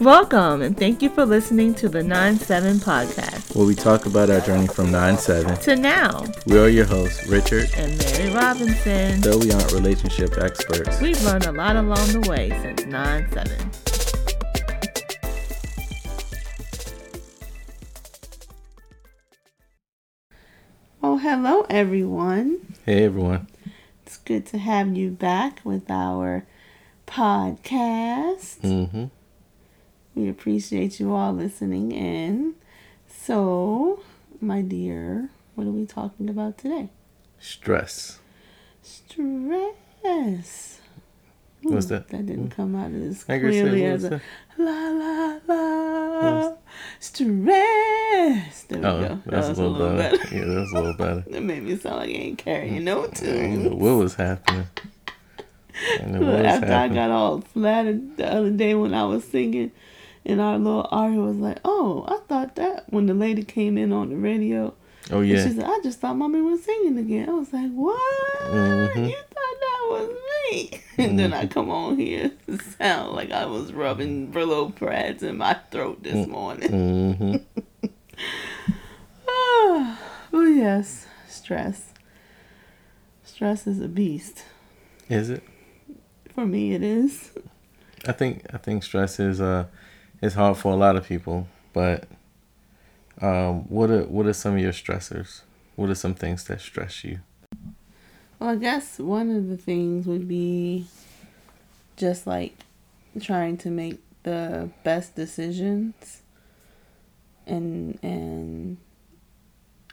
Welcome and thank you for listening to the 9 7 podcast. Where we talk about our journey from 9 7 to now. We are your hosts, Richard and Mary Robinson. Though we aren't relationship experts, we've learned a lot along the way since 9 7. Oh, hello, everyone. Hey, everyone. It's good to have you back with our podcast. Mm-hmm. We appreciate you all listening in. So, my dear, what are we talking about today? Stress. Stress. Ooh, What's that? That didn't come out as clearly as a la la la stress. There we oh, go. That's that a little, a little better. better. Yeah, that's a little better. that made me sound like I ain't carrying mm. no tunes. What was happening? After I got all flattered the other day when I was singing, and our little Ari was like, "Oh, I thought that when the lady came in on the radio." Oh yeah. she said, "I just thought mommy was singing again." I was like, "What? Mm-hmm. You thought that was me?" And mm-hmm. then I mm-hmm. come on here sound like I was rubbing Brillo pads in my throat this mm-hmm. morning. Mm-hmm. oh, oh yes, stress. Stress is a beast. Is it? For me, it is. I think I think stress is uh is hard for a lot of people, but um, what are what are some of your stressors? What are some things that stress you? Well, I guess one of the things would be just like trying to make the best decisions and and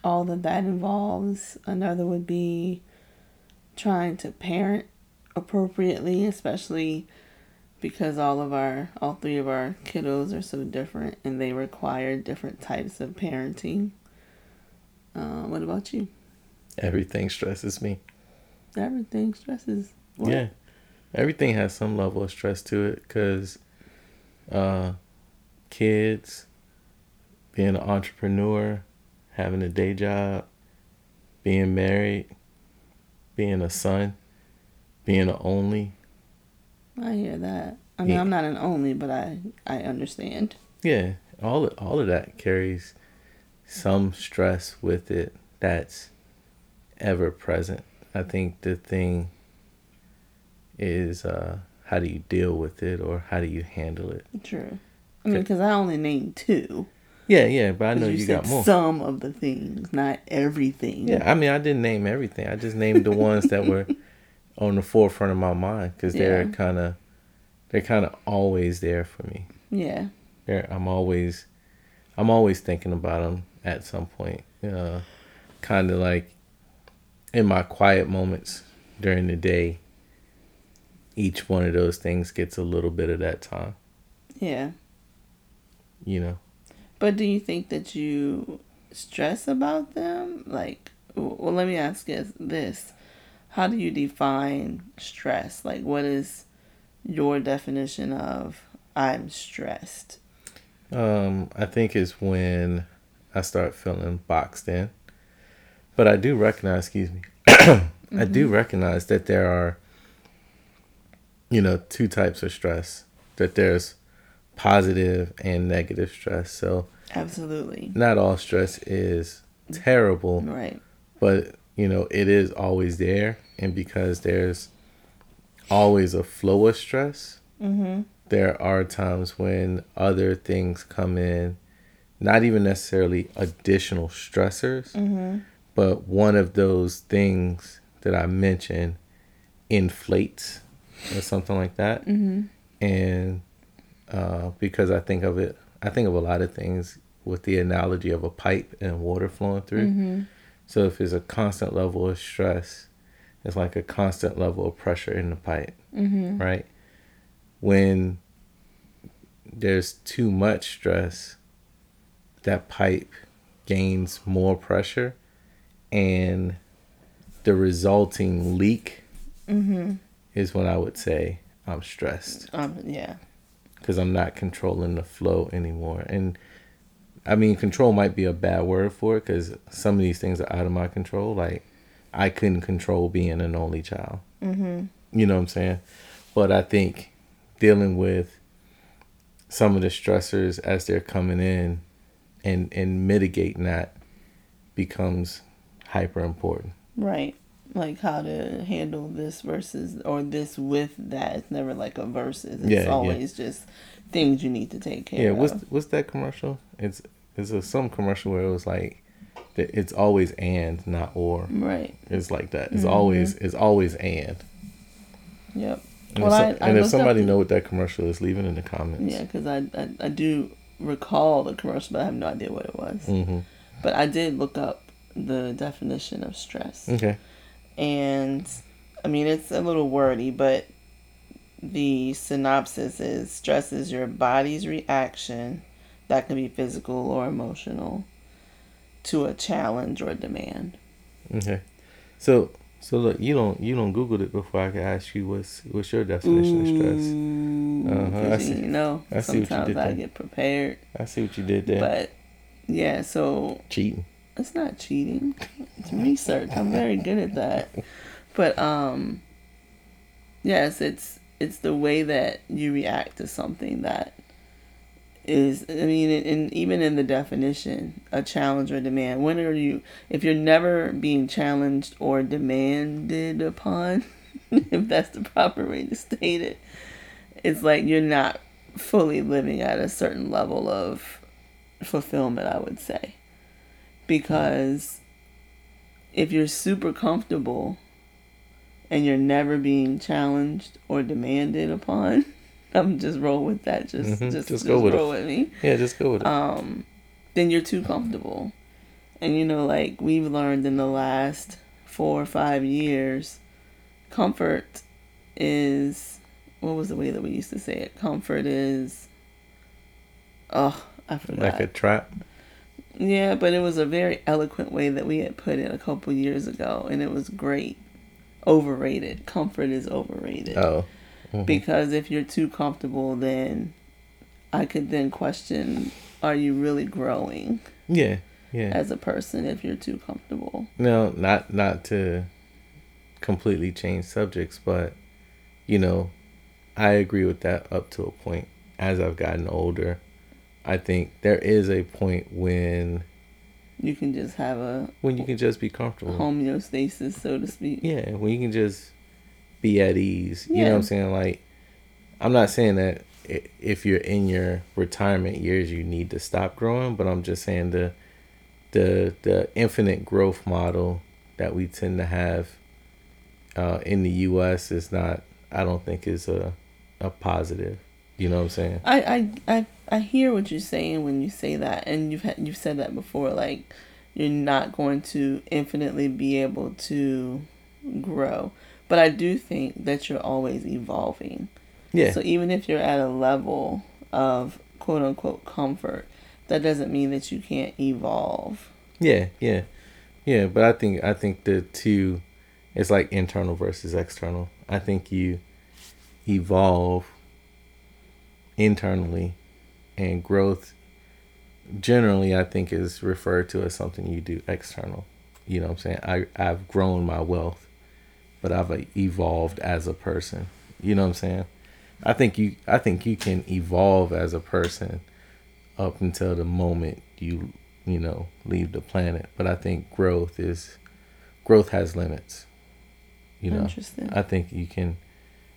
all that that involves. Another would be trying to parent appropriately, especially because all of our all three of our kiddos are so different and they require different types of parenting. Uh, what about you? Everything stresses me. Everything stresses. What? Yeah, everything has some level of stress to it because uh, kids, being an entrepreneur, having a day job, being married, being a son being an only. I hear that. I mean, yeah. I'm not an only, but I I understand. Yeah, all of, all of that carries some stress with it that's ever present. I think the thing is uh, how do you deal with it or how do you handle it? True. I mean, because I only named two. Yeah, yeah, but I know you, you got more. Some of the things, not everything. Yeah, I mean, I didn't name everything. I just named the ones that were on the forefront of my mind because they're kind of they're kind of always there for me. Yeah. They're, I'm always I'm always thinking about them at some point. Uh, kind of like in my quiet moments during the day. Each one of those things gets a little bit of that time. Yeah. You know. But do you think that you stress about them? Like, well, let me ask you this how do you define stress? Like, what is your definition of I'm stressed? Um, I think it's when I start feeling boxed in. But I do recognize, excuse me, mm-hmm. I do mm-hmm. recognize that there are, you know, two types of stress. That there's positive and negative stress. So absolutely, not all stress is terrible. Right. But you know, it is always there. And because there's always a flow of stress, mm-hmm. there are times when other things come in, not even necessarily additional stressors, mm-hmm. but one of those things that I mentioned inflates or something like that. Mm-hmm. And uh, because I think of it, I think of a lot of things with the analogy of a pipe and water flowing through. So if it's a constant level of stress, it's like a constant level of pressure in the pipe, mm-hmm. right? When there's too much stress, that pipe gains more pressure, and the resulting leak mm-hmm. is when I would say I'm stressed. Um, yeah. Because I'm not controlling the flow anymore, and I mean, control might be a bad word for it because some of these things are out of my control. Like, I couldn't control being an only child. Mm-hmm. You know what I'm saying? But I think dealing with some of the stressors as they're coming in and and mitigating that becomes hyper important. Right. Like how to handle this versus or this with that. It's never like a versus. It's Yeah, yeah. always just things you need to take care Yeah, of. Yeah, what's what's that commercial? It's it's a, some commercial where it was like that it's always and not or. right. It's like that. It's Mm-hmm. always it's always and. Yep. And, Well, if, I- I and if somebody up- know what that commercial is, leave it in the comments. Yeah, because I, I I do recall the commercial, but I have no idea what it was. Mm-hmm. But I did look up the definition of stress. Okay. and I mean it's a little wordy, but the synopsis is stress is your body's reaction that can be physical or emotional to a challenge or demand. Okay. So so look, you don't you don't Googled it before I can ask you what's what's your definition of stress. Uh-huh, I see- you know, I see sometimes I there. get prepared, I see what you did there. but yeah, so Cheating. it's not cheating. It's research. I'm very good at that. But um yes, it's it's the way that you react to something that is I mean and even in the definition, a challenge or demand. When are you if you're never being challenged or demanded upon, if that's the proper way to state it, it's like you're not fully living at a certain level of fulfillment, I would say because if you're super comfortable and you're never being challenged or demanded upon, I'm just roll with that. Just Mhm, just, just just, go with it. roll with me. Yeah, just go with it. Um, then you're too comfortable, and you know, like we've learned in the last four or five years, comfort is what was the way that we used to say it? Comfort is. Oh, I forgot. like a trap. Yeah, but it was a very eloquent way that we had put it a couple years ago, and it was great. Overrated. Comfort is overrated. Oh. Mhm. Because if you're too comfortable, then I could then question are you really growing Yeah. Yeah. as a person if you're too comfortable? No, not not to completely change subjects, but you know, I agree with that up to a point. As I've gotten older, I think there is a point when You can just have a when you can just be comfortable. homeostasis, so to speak. Yeah, when you can just be at ease. You know what I'm saying? Like, I'm not saying that if you're in your retirement years you need to stop growing, but I'm just saying the the the infinite growth model that we tend to have uh, in the U.S. is not. I don't think is a a positive. You know what I'm saying? I, I, I, I hear what you're saying when you say that, and you've had, you've said that before. Like, you're not going to infinitely be able to grow, but I do think that you're always evolving. Yeah. So even if you're at a level of quote unquote comfort, that doesn't mean that you can't evolve. Yeah, yeah, yeah. But I think I think the two, it's like internal versus external. I think you evolve internally, and growth generally I think is referred to as something you do external. You know what I'm saying? I I've grown my wealth, but I've uh, evolved as a person. You know what I'm saying? I think you I think you can evolve as a person up until the moment you you know leave the planet but i think growth is growth has limits you know Interesting. i think you can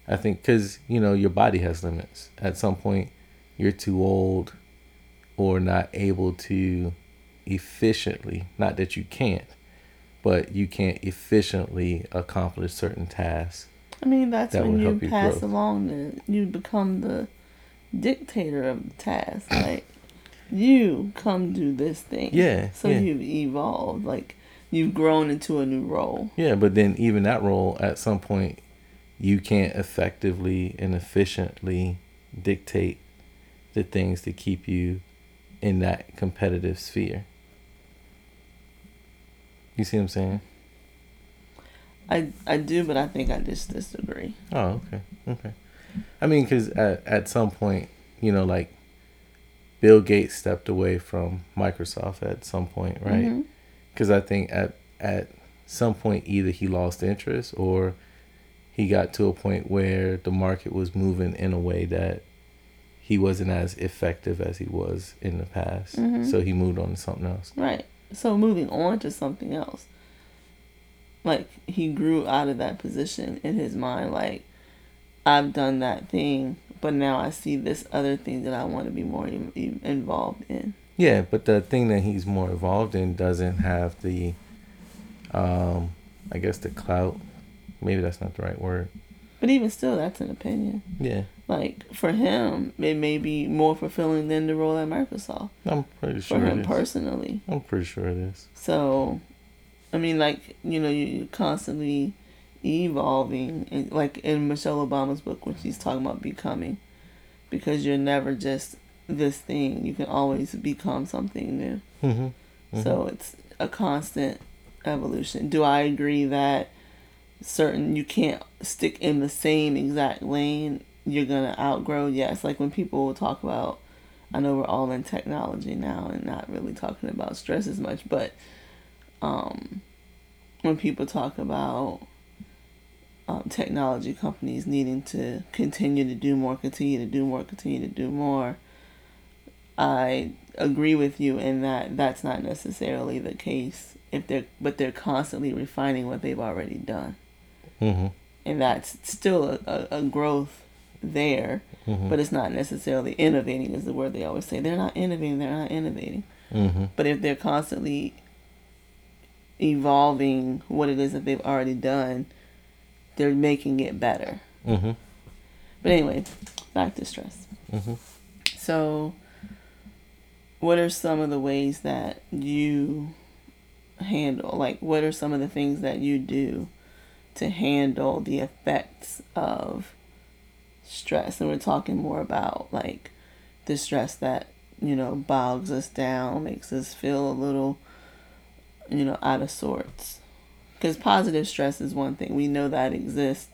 i think because you know your body has limits at some point you're too old or not able to efficiently not that you can't but you can't efficiently accomplish certain tasks I mean, that's That when you you pass grow. along the, you become the dictator of the task. Like, you come do this thing. Yeah, So yeah. you've evolved. Like, you've grown into a new role. Yeah, but then even that role, at some point, you can't effectively and efficiently dictate the things to keep you in that competitive sphere. You see what I'm saying? I, I do, but I think I just disagree. Oh, okay, okay. I mean, because at at some point, you know, like Bill Gates stepped away from Microsoft at some point, right? Because I think at at some point either he lost interest or he got to a point where the market was moving in a way that he wasn't as effective as he was in the past. Mm-hmm. So he moved on to something else. Right. So moving on to something else. Like he grew out of that position in his mind like I've done that thing, but now I see this other thing that I want to be more in- in- involved in. Yeah, but the thing that he's more involved in doesn't have the, um, I guess the clout. Maybe that's not the right word. But even still, that's an opinion. Yeah, Like for him, it may be more fulfilling than the role at Microsoft I'm pretty sure it him is. personally. I'm pretty sure it is. So, I mean, like you know, you- you're constantly evolving, and like in Michelle Obama's book when she's talking about becoming, because you're never just this thing. You can always become something new. Mm-hmm. So it's a constant evolution. Do I agree that certain you can't stick in the same exact lane? You're gonna outgrow. Yes, like when people talk about. I know we're all in technology now and not really talking about stress as much, but um, when people talk about um, technology companies needing to continue to do more, continue to do more, continue to do more, I agree with you in that that's not necessarily the case if they're but they're constantly refining what they've already done Mm-hmm. and that's still a, a, a growth there Mhm. but it's not necessarily innovating is the word they always say they're not innovating they're not innovating Mm-hmm. but if they're constantly evolving what it is that they've already done they're making it better Mm-hmm. but anyway back to stress Mm-hmm. So, what are some of the ways that you handle, like, what are some of the things that you do to handle the effects of stress? And we're talking more about, like, the stress that, you know, bogs us down, makes us feel a little, you know, out of sorts. Because positive stress is one thing, we know that exists.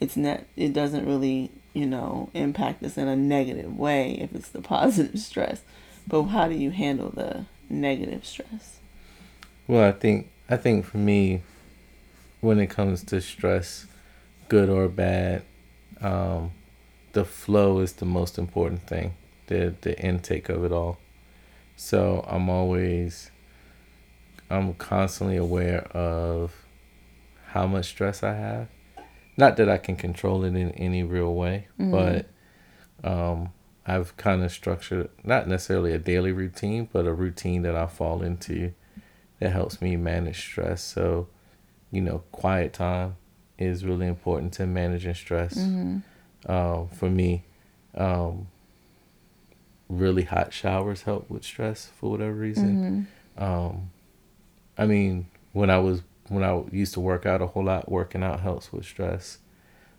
It's not, it doesn't really you know, impact us in a negative way if it's the positive stress. But how do you handle the negative stress? Well, I think I think for me, when it comes to stress, good or bad, um, the flow is the most important thing. The the intake of it all. So I'm always, I'm constantly aware of how much stress I have. Not that I can control it in any real way, but um, I've kind of structured not necessarily a daily routine, but a routine that I fall into that helps me manage stress. So, you know, quiet time is really important to managing stress. Um, for me, um, really hot showers help with stress for whatever reason. Um, I mean, when I was when I used to work out a whole lot, working out helps with stress.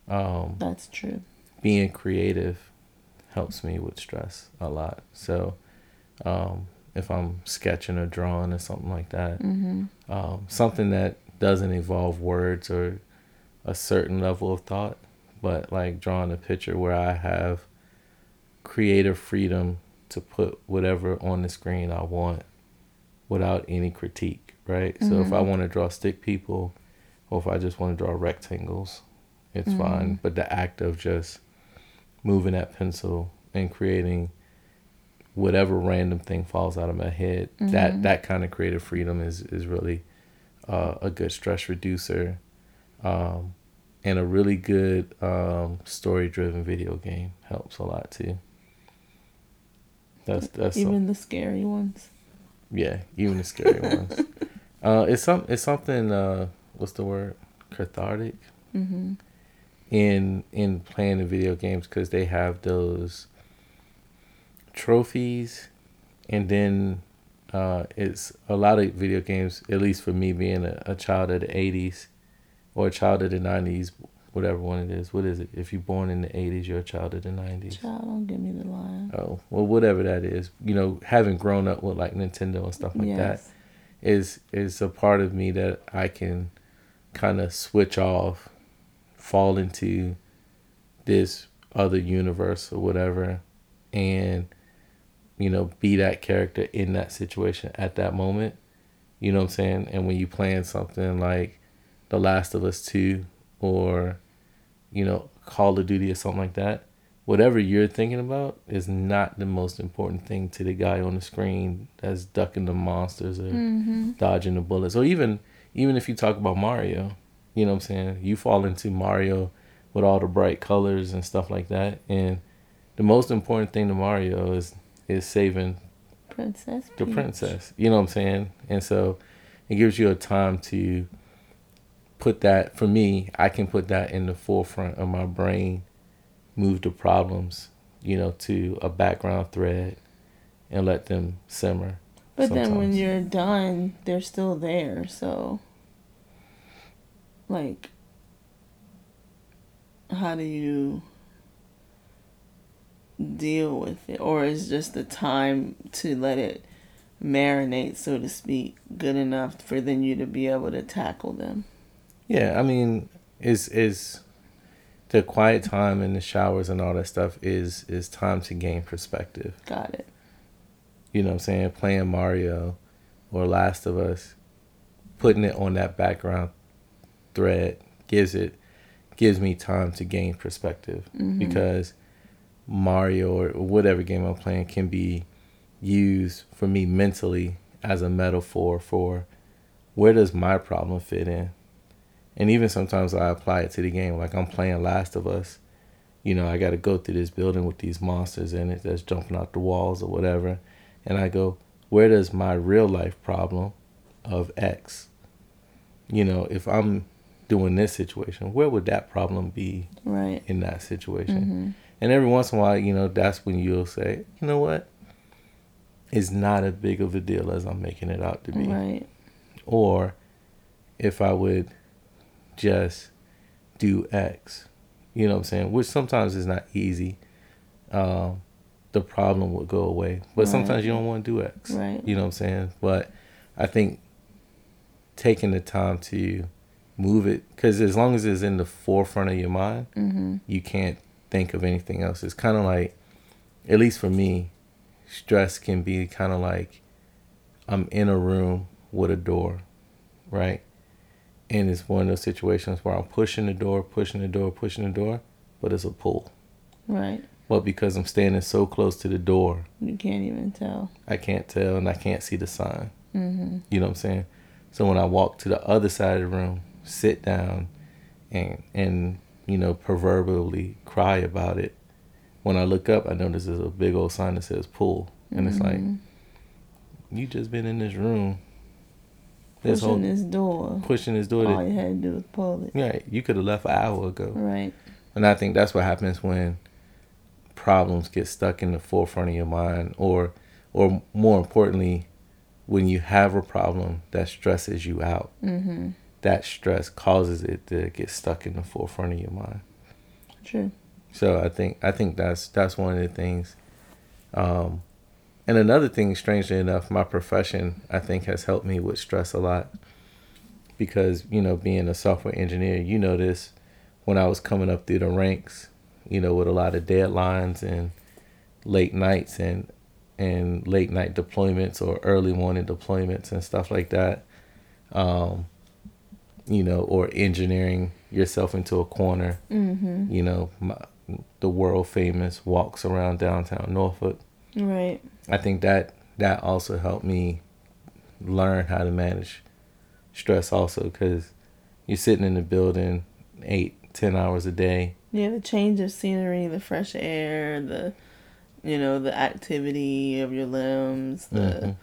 Um, That's true. being creative helps me with stress a lot. So, um, if I'm sketching or drawing or something like that, Mm-hmm. um, something that doesn't involve words or a certain level of thought, but like drawing a picture where I have creative freedom to put whatever on the screen I want without any critique, right? So if I mm-hmm. want to draw stick people or if I just want to draw rectangles, it's fine. Mm-hmm. But the act of just moving that pencil and creating whatever random thing falls out of my head, that mm-hmm. that kind of creative freedom is is really uh, a good stress reducer, um, and a really good um, story driven video game helps a lot too. That's that's Even the scary ones. yeah, even the scary ones. Uh, it's some it's something. Uh, what's the word? Cathartic. Mm-hmm. In in playing the video games because they have those trophies, and then uh, it's a lot of video games. At least for me, being a, a child of the '80s or a child of the '90s, whatever one it is. What is it? If you're born in the '80s, you're a child of the '90s. Child, don't give me the line. Oh well, whatever that is. You know, having grown up with like Nintendo and stuff like that yes. is is a part of me that I can kind of switch off, fall into this other universe or whatever, and you know be that character in that situation at that moment. You know what I'm saying? And when you playing something like The Last of Us Two or you know Call of Duty or something like that, whatever you're thinking about is not the most important thing to the guy on the screen that's ducking the monsters or Mm-hmm. dodging the bullets. Or even even if you talk about Mario, you know what I'm saying? You fall into Mario with all the bright colors and stuff like that. And the most important thing to Mario is is saving Princess. the princess. You know what I'm saying? And so it gives you a time to put that for me, I can put that in the forefront of my brain, move the problems, you know, to a background thread and let them simmer. But then when you're done, they're still there. So, like, how do you deal with it? Or is just the time to let it marinate, so to speak, good enough for then you to be able to tackle them? Yeah, I mean, is is the quiet time and the showers and all that stuff is is time to gain perspective. Got it. You know what I'm saying? Playing Mario or Last of Us, putting it on that background thread gives it gives me time to gain perspective mm-hmm. because Mario or whatever game I'm playing can be used for me mentally as a metaphor for where does my problem fit in? And even sometimes I apply it to the game. Like I'm playing Last of Us. You know, I got to go through this building with these monsters in it that's jumping out the walls or whatever. And I go, where does my real life problem of X, you know, if I'm doing this situation, where would that problem be Right. in that situation? Mm-hmm. And every once in a while, you know, that's when you'll say, you know what? It's not as big of a deal as I'm making it out to be Right. or if I would just do X, you know what I'm saying? Which sometimes is not easy. Um, the problem would go away, but Right. sometimes you don't want to do X. Right. You know what I'm saying? But I think taking the time to move it, because as long as it's in the forefront of your mind, Mm-hmm. you can't think of anything else. It's kind of like, at least for me, stress can be kind of like I'm in a room with a door, right? And it's one of those situations where I'm pushing the door, pushing the door, pushing the door, but it's a pull. Right. But because I'm standing so close to the door, You can't even tell. I can't tell and I can't see the sign. Mm-hmm. You know what I'm saying? So when I walk to the other side of the room, sit down, and and you know proverbially cry about it, when I look up, I notice there's a big old sign that says "pull," and it's like you just been in this room, this Pushing whole this door. pushing this door. All That, you had to do was pull it. yeah, you could have left an hour ago. Right. And I think that's what happens when problems get stuck in the forefront of your mind or or more importantly, when you have a problem that stresses you out. Mm-hmm. That stress causes it to get stuck in the forefront of your mind. True. So I think I think that's that's one of the things. Um, and another thing, strangely enough, my profession I think has helped me with stress a lot. Because you know, being a software engineer, you know this. When I was coming up through the ranks, you know, with a lot of deadlines and late nights and and late night deployments or early morning deployments and stuff like that. Um, you know, or engineering yourself into a corner Mm-hmm. you know, my, the world famous walks around downtown Norfolk. Right. I think that that also helped me learn how to manage stress also because you're sitting in the building eight, ten hours a day. Yeah, the change of scenery, the fresh air, the you know, the activity of your limbs, the Mhm.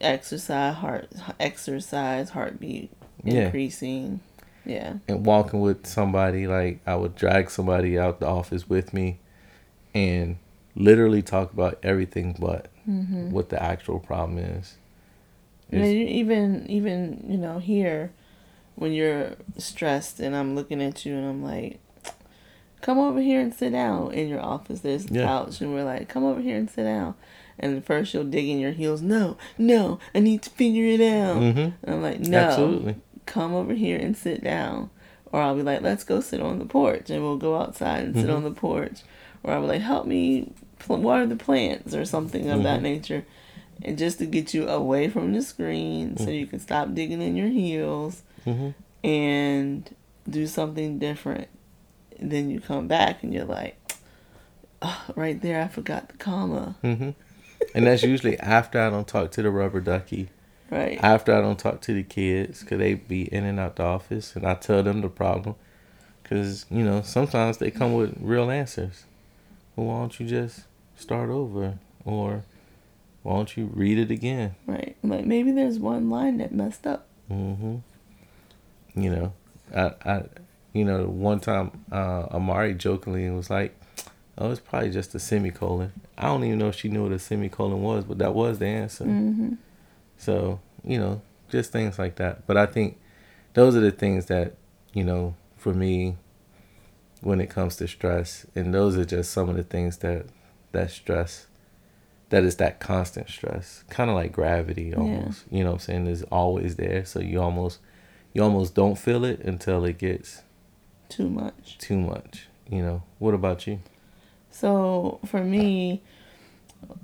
exercise heart exercise heartbeat Yeah. increasing. Yeah. And walking with somebody, like I would drag somebody out the office with me and literally talk about everything but Mm-hmm. what the actual problem is. It's- even even you know here, when you're stressed and I'm looking at you and I'm like, come over here and sit down in your office. There's a Yeah. couch and we're like, come over here and sit down. And first you'll dig in your heels. No, no, I need to figure it out. Mhm. And I'm like, no, Absolutely. come over here and sit down. Or I'll be like, let's go sit on the porch and we'll go outside and sit Mhm. on the porch. Or I'll be like, help me pl- water the plants or something of that Mhm. nature. And just to get you away from the screen so you can stop digging in your heels hmm and do something different. Then you come back and you're like, oh, right there, I forgot the comma. Mm-hmm. And that's usually after I don't talk to the rubber ducky. Right. After I don't talk to the kids, because they be in and out the office, and I tell them the problem. Because, you know, sometimes they come with real answers. Well, why don't you just start over? Or why don't you read it again? Right. Like maybe there's one line that messed up. Mm-hmm. You know, I, I, you know, one time uh, Amari jokingly was like, "Oh, it's probably just a semicolon." I don't even know if she knew what a semicolon was, but that was the answer. Mm-hmm. So you know, just things like that. But I think those are the things that you know, for me, when it comes to stress, and those are just some of the things that that stress that is that constant stress kind of like gravity almost yeah. you know what i'm saying is always there. So you almost you almost don't feel it until it gets too much. too much you know. What about you? So for me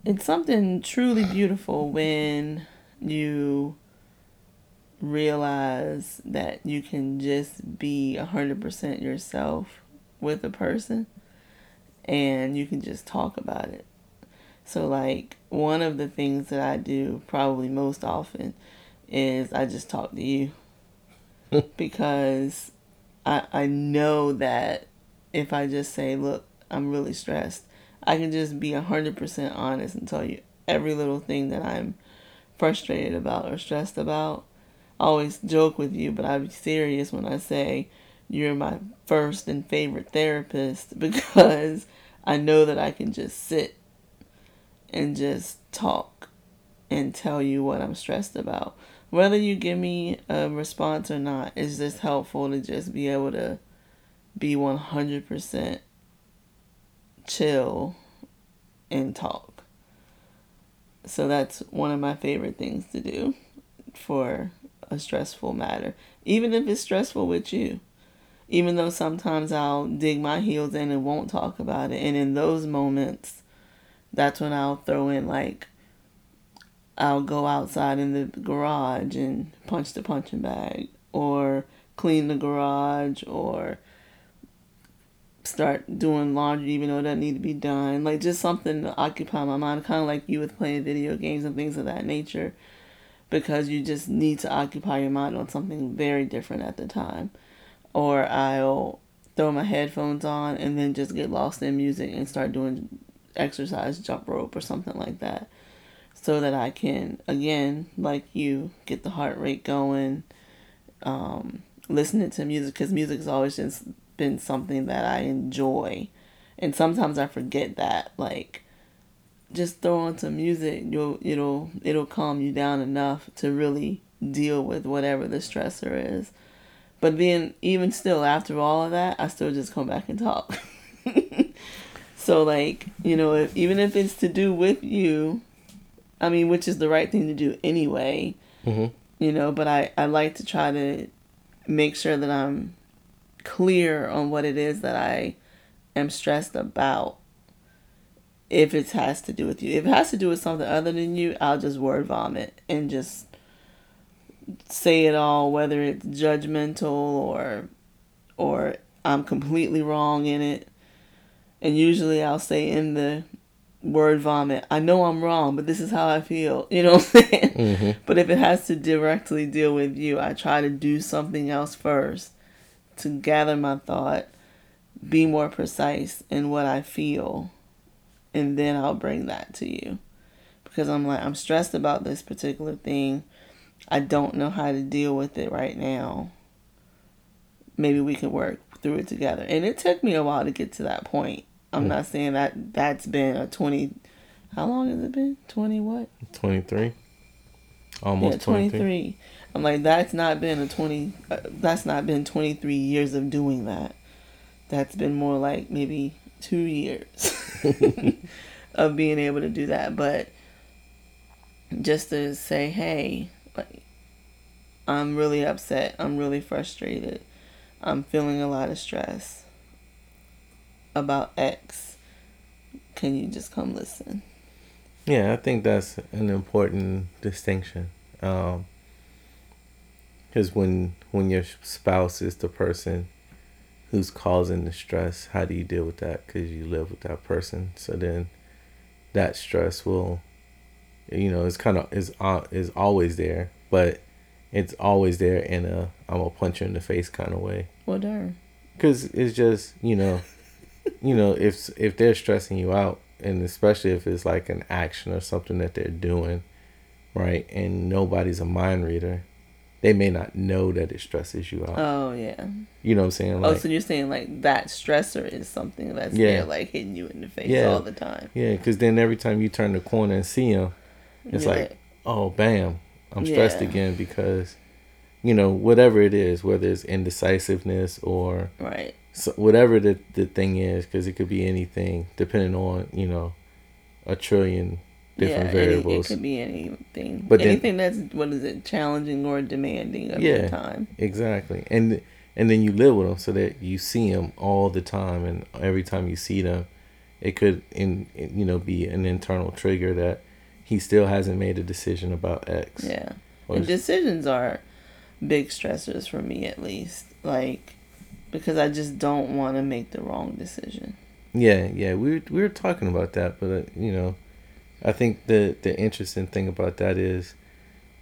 it's something truly beautiful when you realize that you can just be 100% yourself with a person and you can just talk about it so, like, one of the things that I do probably most often is I just talk to you because I, I know that if I just say, look, I'm really stressed, I can just be 100% honest and tell you every little thing that I'm frustrated about or stressed about. I always joke with you, but I'm serious when I say you're my first and favorite therapist because I know that I can just sit and just talk and tell you what I'm stressed about. Whether you give me a response or not, it's just helpful to just be able to be 100% chill and talk. So that's one of my favorite things to do for a stressful matter, even if it's stressful with you. Even though sometimes I'll dig my heels in and won't talk about it. And in those moments, that's when I'll throw in like I'll go outside in the garage and punch the punching bag or clean the garage or start doing laundry even though that need to be done like just something to occupy my mind kind of like you with playing video games and things of that nature because you just need to occupy your mind on something very different at the time or i'll throw my headphones on and then just get lost in music and start doing exercise, jump rope, or something like that. So that I can, again, like you, get the heart rate going, um, listening to music, because music has always just been something that I enjoy. And sometimes I forget that. Like, just throw on some music, you'll it'll it'll calm you down enough to really deal with whatever the stressor is. But then even still after all of that, I still just come back and talk. So like, you know, if, even if it's to do with you, I mean, which is the right thing to do anyway. Mm-hmm. You know, but I I like to try to make sure that I'm clear on what it is that I am stressed about. If it has to do with you, if it has to do with something other than you, I'll just word vomit and just say it all, whether it's judgmental or or I'm completely wrong in it and usually I'll say in the word vomit, I know I'm wrong, but this is how I feel. You know what I'm saying? Mm-hmm. But if it has to directly deal with you, I try to do something else first to gather my thought, be more precise in what I feel, and then I'll bring that to you. Because I'm like, I'm stressed about this particular thing. I don't know how to deal with it right now. Maybe we can work through it together. And it took me a while to get to that point. I'm not saying that that's been a 20. How long has it been? 20 what? 23. Almost yeah, 23. 23. I'm like, that's not been a 20. Uh, that's not been 23 years of doing that. That's been more like maybe two years of being able to do that. But just to say, hey, I'm really upset. I'm really frustrated. I'm feeling a lot of stress about X. Can you just come listen? Yeah, I think that's an important distinction. Um, because when when your spouse is the person who's causing the stress, how do you deal with that? Because you live with that person. So then that stress will, you know, it's kind of is uh, is always there, but it's always there in a I'm gonna punch you in the face kind of way. Well, darn. Because it's just you know, you know if if they're stressing you out, and especially if it's like an action or something that they're doing, right, and nobody's a mind reader, they may not know that it stresses you out. Oh yeah. You know what I'm saying? oh, so you're saying like that stressor is something that's Yeah. there, like hitting you in the face Yeah. all the time. yeah, because then every time you turn the corner and see them, it's like, oh, bam, I'm stressed Yeah. again because, you know, whatever it is, whether it's indecisiveness or right. so whatever the, the thing is, because it could be anything depending on, you know, a trillion different yeah, variables. it could be anything. But then- anything that's what is it, challenging or demanding of Yeah. your time. Exactly, and and then you live with them so that you see them all the time, and every time you see them, it could in in- you know be an internal trigger that he still hasn't made a decision about X. Yeah. Or And decisions are big stressors for me at least. Like because I just don't want to make the wrong decision. Yeah, yeah, we were, we were talking about that, but uh, you know, I think the the interesting thing about that is,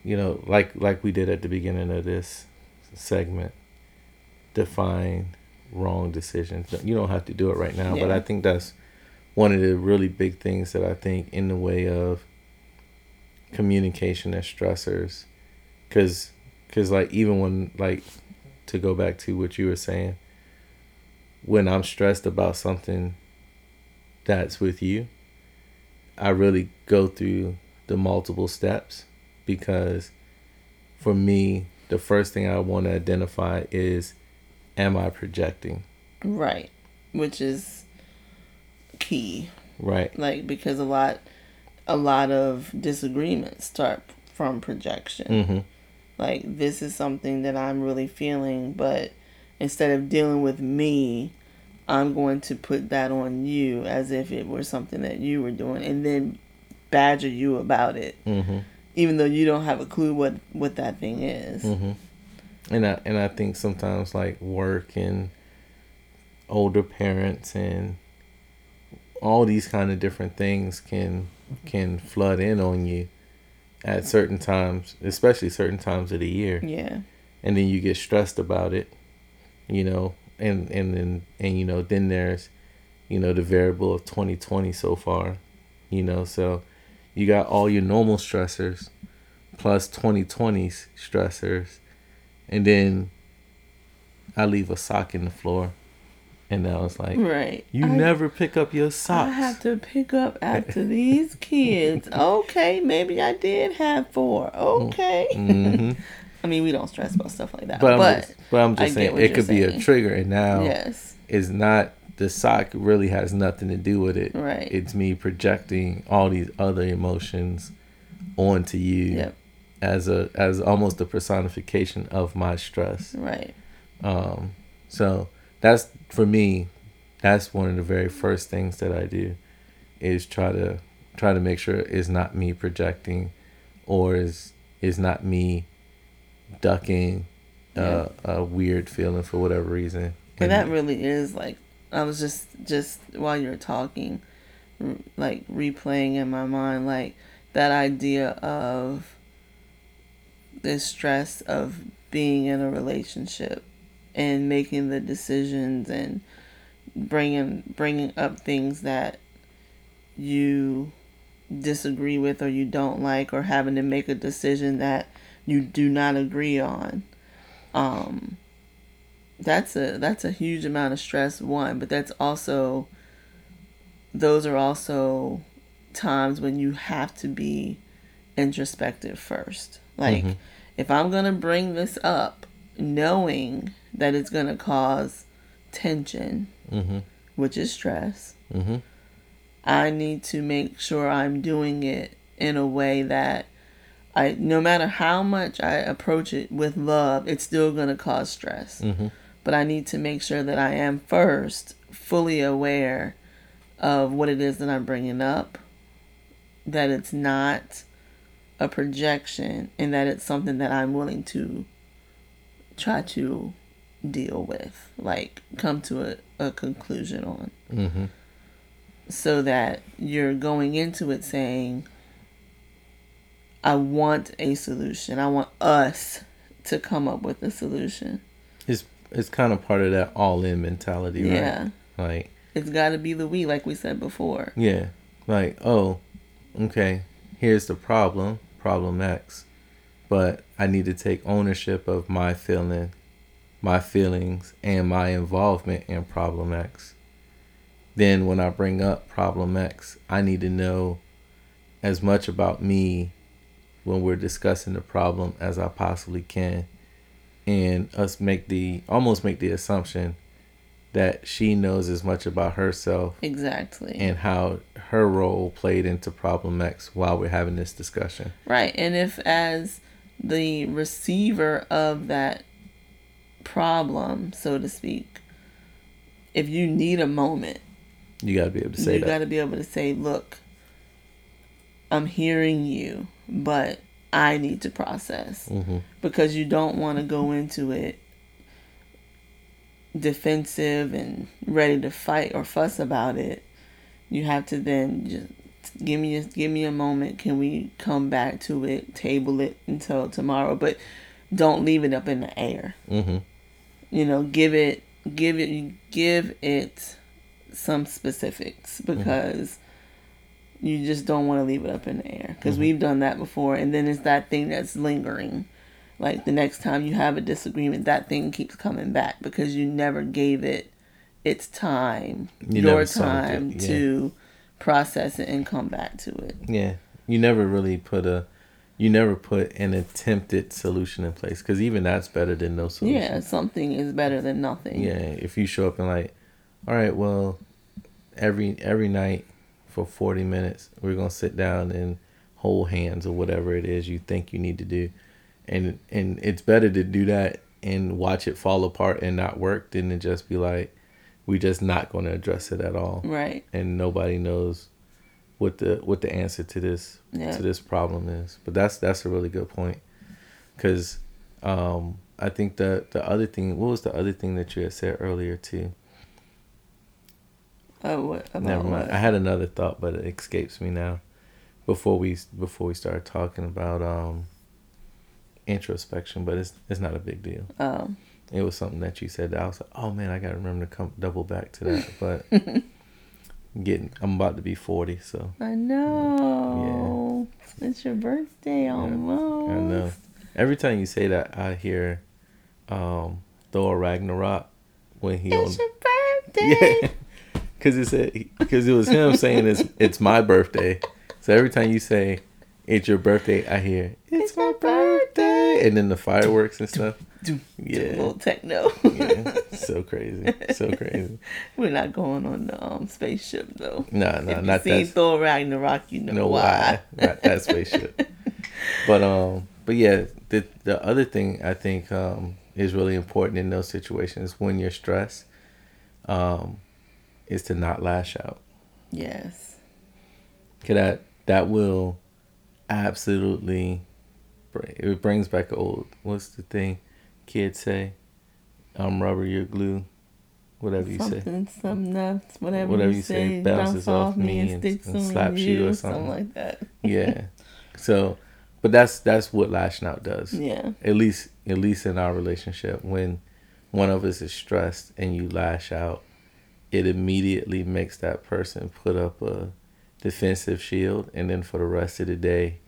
you know, like like we did at the beginning of this segment, define wrong decisions. You don't have to do it right now, but I think that's one of the really big things that I think in the way of communication as stressors, because because like even when like to go back to what you were saying when I'm stressed about something that's with you, I really go through the multiple steps because for me, the first thing I want to identify is am I projecting? Right. Which is key. Right. Like because a lot a lot of disagreements start from projection. Mm-hmm. Like this is something that I'm really feeling, but instead of dealing with me, I'm going to put that on you as if it were something that you were doing and then badger you about it. Mm-hmm. Even though you don't have a clue what what that thing is. Mm-hmm. And I and I think sometimes like work and older parents and all these kind of different things can can flood in on you at certain times, especially certain times of the year. Yeah. and then you get stressed about it you know and and then and you know then there's you know the variable of 2020 so far you know so you got all your normal stressors plus 2020's stressors and then i leave a sock in the floor and I was like Right. you I- never pick up your socks. I have to pick up after these kids. Okay, maybe I did have four. Okay. hmm I mean, we don't stress about stuff like that. but, But, I'm just, but I'm just saying it could be a trigger and now yes. is not the sock really has nothing to do with it. Right. It's me projecting all these other emotions onto you Yep. as a as almost a personification of my stress. Right. Um so that's for me that's one of the very first things that I do is try to try to make sure it's not me projecting or is is not me ducking uh, a weird feeling for whatever reason. And that really is like I was just just while you were talking, like replaying in my mind like that idea of the stress of being in a relationship and making the decisions and bringing bringing up things that you disagree with or you don't like or having to make a decision that you do not agree on um that's a that's a huge amount of stress one but that's also those are also times when you have to be introspective first like Mhm. if i'm going to bring this up knowing that it's going to cause tension Mhm. which is stress Mhm. i need to make sure i'm doing it in a way that i no matter how much i approach it with love it's still going to cause stress Mhm. but I need to make sure that I am first fully aware of what it is that I'm bringing up, that it's not a projection, and that it's something that I'm willing to try to deal with, like come to a, a conclusion on. Mm-hmm. So that you're going into it saying, I want a solution. I want us to come up with a solution. It's it's kind of part of that all in mentality, right? Yeah. Like It's got to be the we, like we said before. yeah, like oh, okay, here's the problem, problem X, but I need to take ownership of my feeling, my feelings, and my involvement in problem X. Then when I bring up problem X, I need to know as much about me when we're discussing the problem as I possibly can and us make the almost make the assumption that she knows as much about herself Exactly. and how her role played into problem X while we're having this discussion. Right. And if, as the receiver of that problem, so to speak, if you need a moment, You got to be able to say you that. got to be able to say, look, I'm hearing you, but I need to process. hmm Because you don't want to go into it defensive and ready to fight or fuss about it. You have to then just give me a, give me a moment. Can we come back to it, table it until tomorrow? But don't leave it up in the air. hmm You know, give it give it give it some specifics because you just don't want to leave it up in the air because we've done that before and then it's that thing that's lingering like the next time you have a disagreement that thing keeps coming back because you never gave it its time You your time yeah. to process it and come back to it Yeah. You never really put a, you never put an attempted solution in place because even that's better than no solution. yeah something is better than nothing. Yeah, if you show up and like, all right, well, every every night for forty minutes, we're gonna sit down and hold hands or whatever it is you think you need to do, and and it's better to do that and watch it fall apart and not work than to just be like, we're just not gonna address it at all, right. And nobody knows what the what the answer to this Yeah. to this problem is. But that's that's a really good point, because um, I think the the other thing, what was the other thing that you had said earlier too? oh what about Never mind. what? I had another thought, but it escapes me now. Before we before we started talking about um introspection, but it's it's not a big deal. oh It was something that you said that I was like, oh man, I gotta remember to come double back to that. But getting, I'm about to be forty, so I know. Yeah. It's your birthday almost. I know. Every time you say that, I hear um, Thor Ragnarok when he It's on your birthday. yeah, because it said because it was him saying it's it's my birthday. So every time you say it's your birthday, I hear it's, It's my birthday, and then the fireworks and stuff. Do, Yeah. do a little techno. Yeah, so crazy, so crazy. We're not going on the um, spaceship though. No, no, if not seen that. Thor Ragnarok, you know, know why. why not that spaceship but um but yeah the the other thing i think um is really important in those situations when you're stressed um is to not lash out Yes. Cause that that will absolutely it brings back old what's the thing kids say i'm rubber you're glue whatever you say something, something else, whatever, Whatever you, you say, say bounces off me and- sticks and slaps you or something. like that. yeah so but that's that's what lashing out does Yeah. at least at least in our relationship when one of us is stressed and you lash out it immediately makes that person put up a defensive shield and then for the rest of the day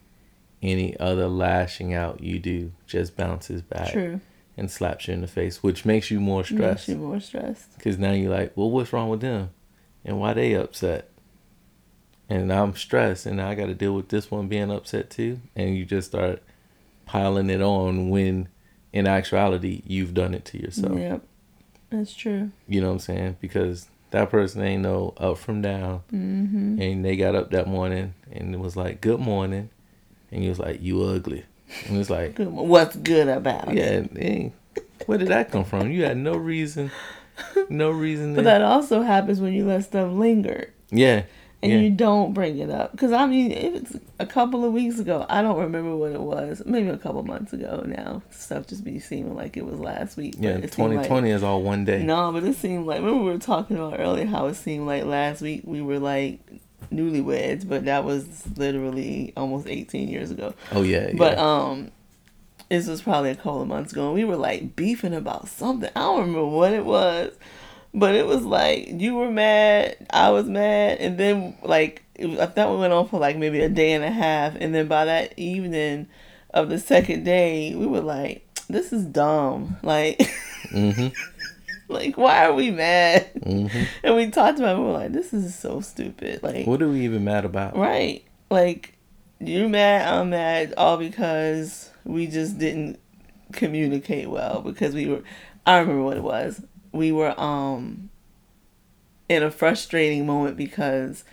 any other lashing out you do just bounces back True. and slaps you in the face which makes you more stressed. Makes you more stressed. because now you're like well what's wrong with them and why they upset and i'm stressed and i got to deal with this one being upset too and you just start piling it on when in actuality you've done it to yourself Yep. That's true. you know what i'm saying because that person ain't no up from down Mm-hmm. and they got up that morning and it was like good morning and he was like you ugly and it's like What's good about yeah it? Yeah. where did that come from you had no reason no reason But to, that also happens when you let stuff linger. yeah and Yeah. you don't bring it up. Because I mean, if it's a couple of weeks ago, I don't remember what it was. Maybe a couple months ago now. Stuff just be seeming like it was last week. Yeah, it seemed like- 2020 is all one day. no, but it seemed like remember we were talking about earlier how it seemed like last week we were like newlyweds, but that was literally almost eighteen years ago. Oh yeah, yeah. But um, this was probably a couple of months ago, and we were like beefing about something. I don't remember what it was, but it was like you were mad, I was mad, and then like it was, I thought we went on for like maybe a day and a half, and then by that evening of the second day, we were like, "This is dumb." Like. hmm Like, why are we mad? hmm And we talked about it, we were like, this is so stupid. Like, What are we even mad about? right. Like, you're mad, I'm mad, all because we just didn't communicate well. Because we were, I remember what it was. We were, um, in a frustrating moment because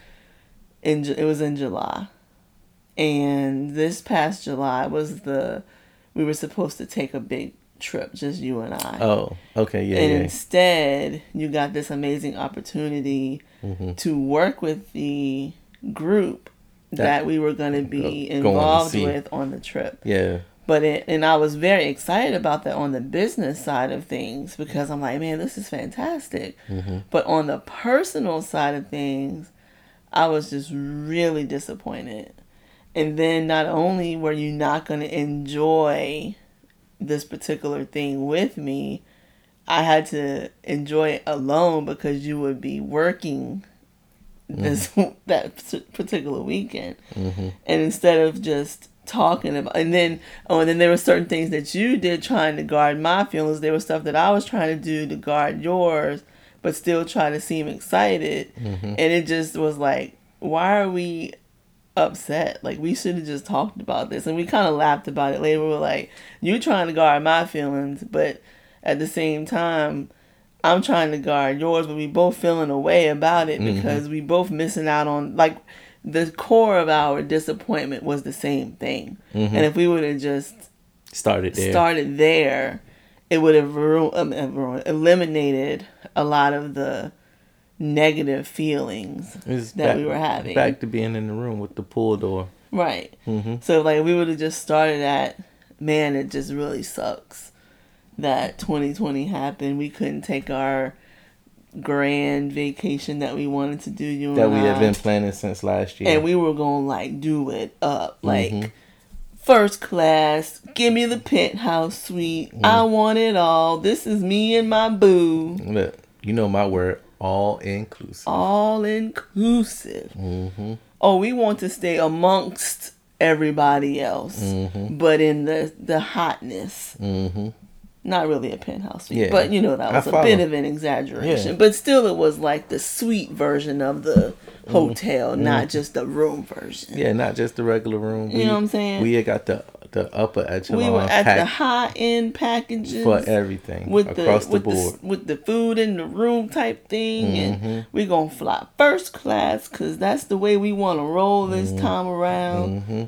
in it was in July. And this past July was the, we were supposed to take a big trip, just you and I Oh, okay, yeah, and yeah. instead you got this amazing opportunity Mm-hmm. to work with the group that, That- we were going to be go- going to involved with on the trip Yeah. But it, and i was very excited about that on the business side of things because i'm like man this is fantastic Mm-hmm. but on the personal side of things i was just really disappointed and then not only were you not going to enjoy this particular thing with me, I had to enjoy it alone because you would be working this that particular weekend. Mm-hmm. And instead of just talking about and then oh and then there were certain things that you did trying to guard my feelings. There was stuff that I was trying to do to guard yours, but still try to seem excited. Mm-hmm. And it just was like, why are we upset. Like we should have just talked about this, and we kind of laughed about it later. We were like, "You trying to guard my feelings, but at the same time, I'm trying to guard yours." But we both feeling a way about it mm-hmm. because we both missing out on like the core of our disappointment was the same thing. And if we would have just Started there. started there, it would have ru- um, uh, eliminated a lot of the negative feelings It's that we were having. Back to being in the room with the pool door. Right. Mhm. So like we would have just started at, man, it just really sucks that 2020 happened. We couldn't take our grand vacation that we wanted to do. You That we had been planning since last year. and we were gonna like do it up like Mhm. first class. Give me the penthouse suite. I Mm. want it all. This is me and my boo. Look, you know my word, all inclusive. All inclusive. Mm-hmm. oh, we want to stay amongst everybody else, Mhm. but in the the hotness. Mm-hmm. Not really a penthouse suite, Yeah. but you know that was a bit of an exaggeration. Yeah. But still, it was like the suite version of the Mm-hmm. hotel, not just the room version. Yeah, not just the regular room. You know what I'm saying? We had got the the upper echelon we were at the high end packages for everything with across the, the, with board. the with the food in the room type thing, Mhm. and we gonna fly first class because that's the way we want to roll this time around.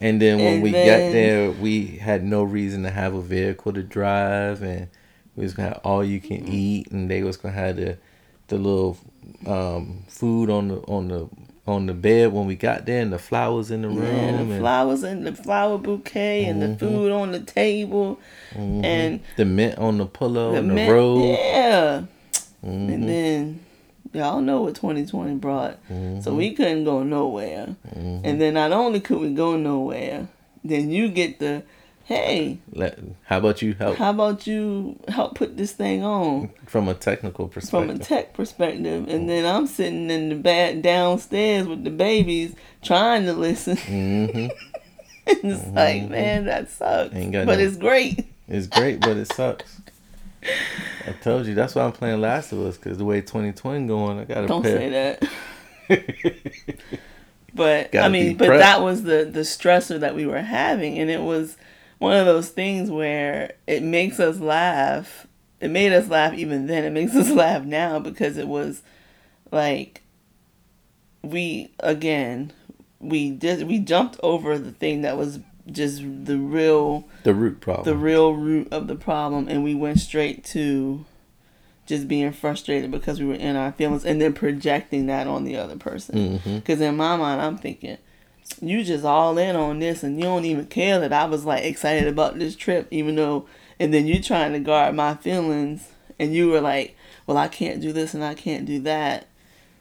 And then when And we then- got there, we had no reason to have a vehicle to drive, and we was gonna have all you Mm-hmm. can eat, and they was gonna have the the little um, food on the on the on the bed when we got there, and the flowers in the room, Yeah, the and flowers and the flower bouquet and the food on the table and the mint on the pillow the and the mint- robe. Yeah. Mhm. And then y'all know what 2020 brought. Mm-hmm. So we couldn't go nowhere. Mm-hmm. And then not only could we go nowhere, then you get the hey, Let, how about you help how about you help put this thing on from a technical perspective? from a tech perspective? And then I'm sitting in the back downstairs with the babies trying to listen. hmm and it's like, mm-hmm. man, that sucks. But no- it's great. It's great, but it sucks. I told you that's why I'm playing Last of Us because the way 2020 going, I gotta Don't say that. But I Gotta be mean, but prepped. that was the the stressor that we were having, and it was one of those things where it makes us laugh. It made us laugh even then. It makes us laugh now because it was like we again we did we jumped over the thing that was just the real The root problem. the real root of the problem and we went straight to just being frustrated because we were in our feelings and then projecting that on the other person. Mm-hmm. Because in my mind, I'm thinking, you just all in on this and you don't even care that I was like excited about this trip, even though, and then you trying to guard my feelings and you were like, well, I can't do this and I can't do that,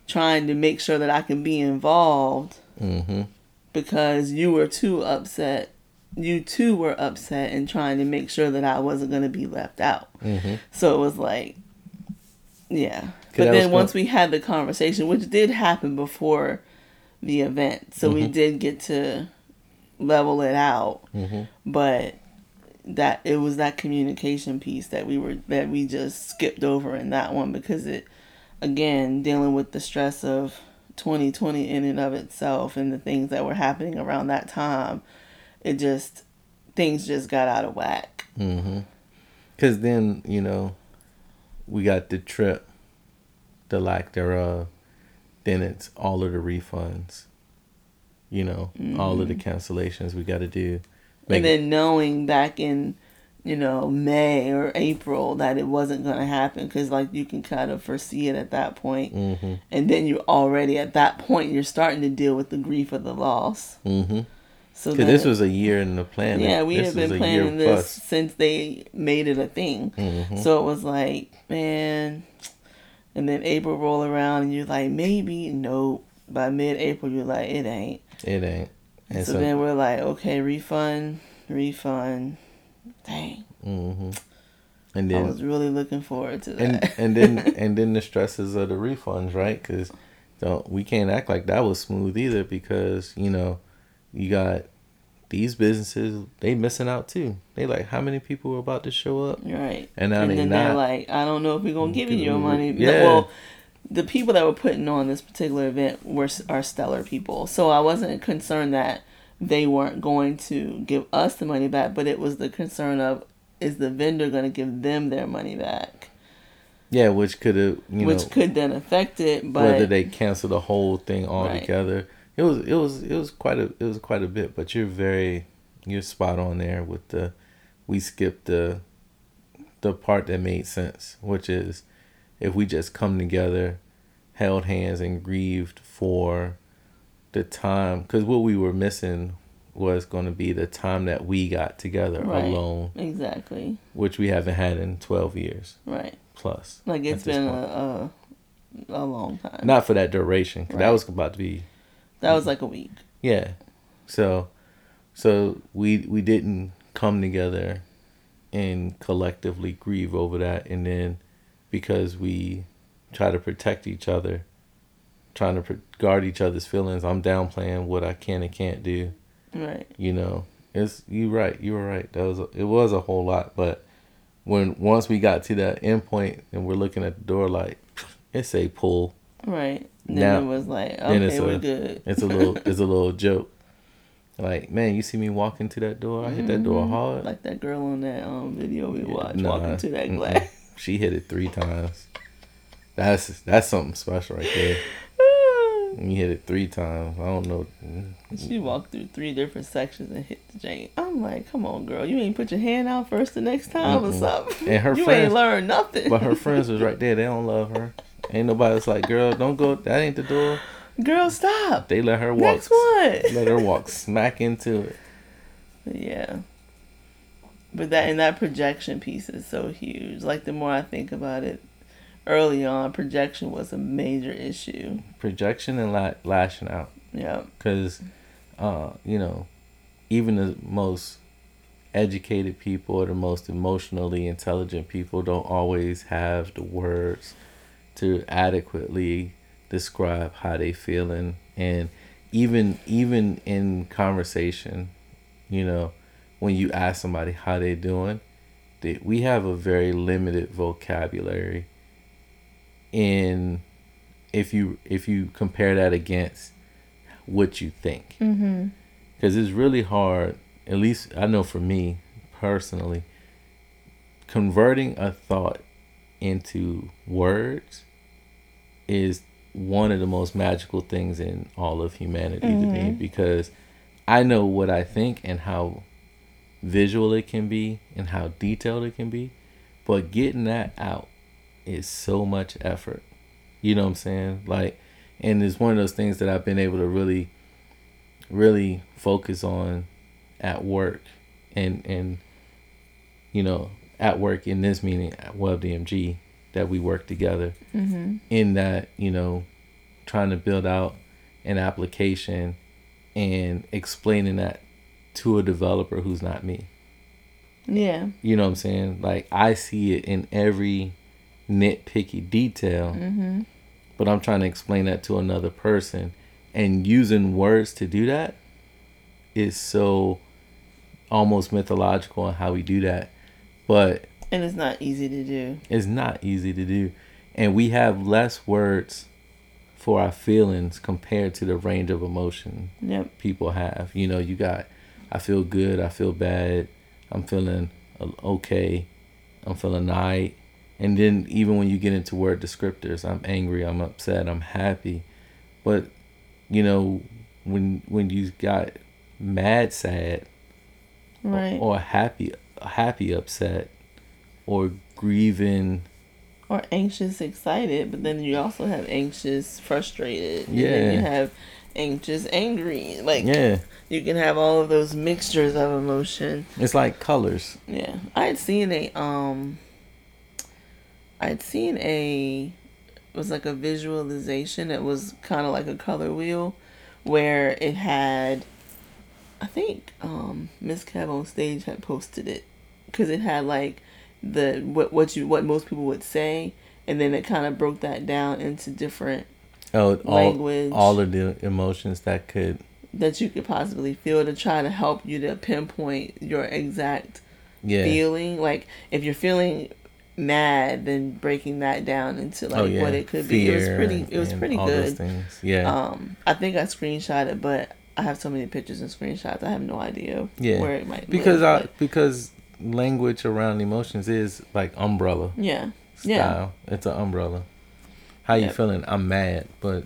trying to make sure that I can be involved Mm-hmm. because you were too upset. You too were upset and trying to make sure that I wasn't going to be left out. Mm-hmm. So it was like, yeah. But then once fun. we had the conversation, which did happen before the event, so we Mhm. did get to level it out. Mm-hmm. But that it was that communication piece that we were that we just skipped over in that one because it again dealing with the stress of 2020 in and of itself and the things that were happening around that time it just things just got out of whack Mm-hmm. Cause then you know, we got the trip, the lack thereof. Then it's all of the refunds. You know, all of the cancellations we got to do. Make- and then knowing back in you know may or april that it wasn't going to happen because like you can kind of foresee it at that point Mm-hmm. and then you already at that point you're starting to deal with the grief of the loss Mm-hmm. So Because this was a year in the plan. yeah we this had been planning this plus. since they made it a thing Mhm. so it was like man and then april roll around and you're like maybe nope by mid-april you're like it ain't It ain't. And so, so, then we're like okay refund refund dang hmm and then I was really looking forward to that. and and then and then the stresses of the refunds, right? Because don't we can't act like that was smooth either because you know you got these businesses they missing out too. They like how many people were about to show up, right. and now and they then they're not. like, I don't know if we're gonna give you your money. yeah. Well, the people that were putting on this particular event were are stellar people, so I wasn't concerned that they weren't going to give us the money back, but it was the concern of is the vendor going to give them their money back, yeah, which could have which know could then affect it. But whether they cancel the whole thing Right. It was it was it was quite a it was quite a bit, but you're very you're spot on there with the we skipped the the part that made sense, which is if we just come together, held hands and grieved for the time cuz what we were missing was going to be the time that we got together Right. alone, exactly which we haven't had in 12 years right, plus. like it's been a, a a long time. not for that duration 'cause that Right. was about to be that was like a week. Yeah. So so we we didn't come together and collectively grieve over that and then because we try to protect each other trying to guard each other's feelings i'm downplaying what i can and can't do Right. you know it's you right you were right that was a, it was a whole lot but when once we got to that end point and we're looking at the door like it's a pull Right. Then Now- it was like, okay, it's we're good. It's a little it's a little joke. Like, man, you see me walk into that door, I hit that door hard. Like that girl on that um video we watched Nah, walking to that mm-mm. glass. She hit it three times. That's that's something special right there. You hit it three times, I don't know. she walked through three different sections and hit the Jane. I'm like, come on, girl, you ain't put your hand out first the next time or Mm-mm. something. And her you friends- ain't learned nothing. But her friends was right there. They don't love her. Ain't nobody was like, girl, don't go. That ain't the door. girl, stop. They let her walk. Next one. Let her walk smack into it. Yeah. But that and that projection piece is so huge. Like the more I think about it, early on, projection was a major issue. Projection and la- lashing out. Yeah. because uh, you know even the most educated people or the most emotionally intelligent people don't always have the words to adequately describe how they feeling. And even even in conversation you know when you ask somebody how they doing they, we have a very limited vocabulary. In if you if you compare that against what you think. Mm-hmm. because it's really hard at least i know for me personally converting a thought into words is one of the most magical things in all of humanity to me Mhm. because i know what i think and how visual it can be and how detailed it can be but getting that out is so much effort. You know what I'm saying? Like, and it's one of those things that I've been able to really, really focus on at work, and and you know at work in this meeting at WebDMG that we work together. Mm-hmm. In that you know, trying to build out an application and explaining that to a developer who's not me. Yeah. You know what I'm saying? Like I see it in every nitpicky detail, mm-hmm. but I'm trying to explain that to another person, and using words to do that is so almost mythological in how we do that, but and it's not easy to do. It's not easy to do, and we have less words for our feelings compared to the range of emotion yep. people have. You know, you got I feel good, I feel bad, I'm feeling okay, I'm feeling night. And then even when you get into word descriptors, I'm angry, I'm upset, I'm happy. But you know, when when you got mad sad right. or, or happy happy upset or grieving. Or anxious excited but then you also have anxious frustrated. Yeah you have anxious angry. Like yeah. you can have all of those mixtures of emotion. It's like colors. Yeah. I had seen a um i'd seen a it was like a visualization. It was kind of like a color wheel where it had i think um miss kev on stage had posted it. Because it had like the what what you what most people would say and then it kind of broke that down into different oh, language all, all of the emotions that could that you could possibly feel to try to help you to pinpoint your exact yeah. feeling. Like if you're feeling mad, then breaking that down into like oh, yeah. what it could Fear be. It was pretty. It was pretty good. Yeah. Um, I think I screenshot it, but I have so many pictures and screenshots. I have no idea yeah. where it might be. because live, I because language around emotions is like umbrella. Yeah. Style. Yeah. It's an umbrella. How you yep. feeling? I'm mad, but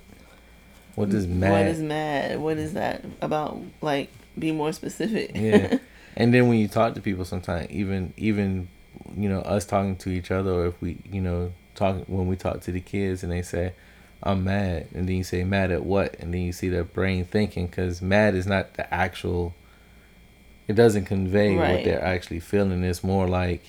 what does mad? What is mad? What is that about? Like, be more specific. yeah. And then when you talk to people, sometimes even even you know us talking to each other, or if we you know talk when we talk to the kids and they say, "I'm mad," and then you say, "Mad at what?" and then you see their brain thinking because mad is not the actual. It doesn't convey right. what they're actually feeling. It's more like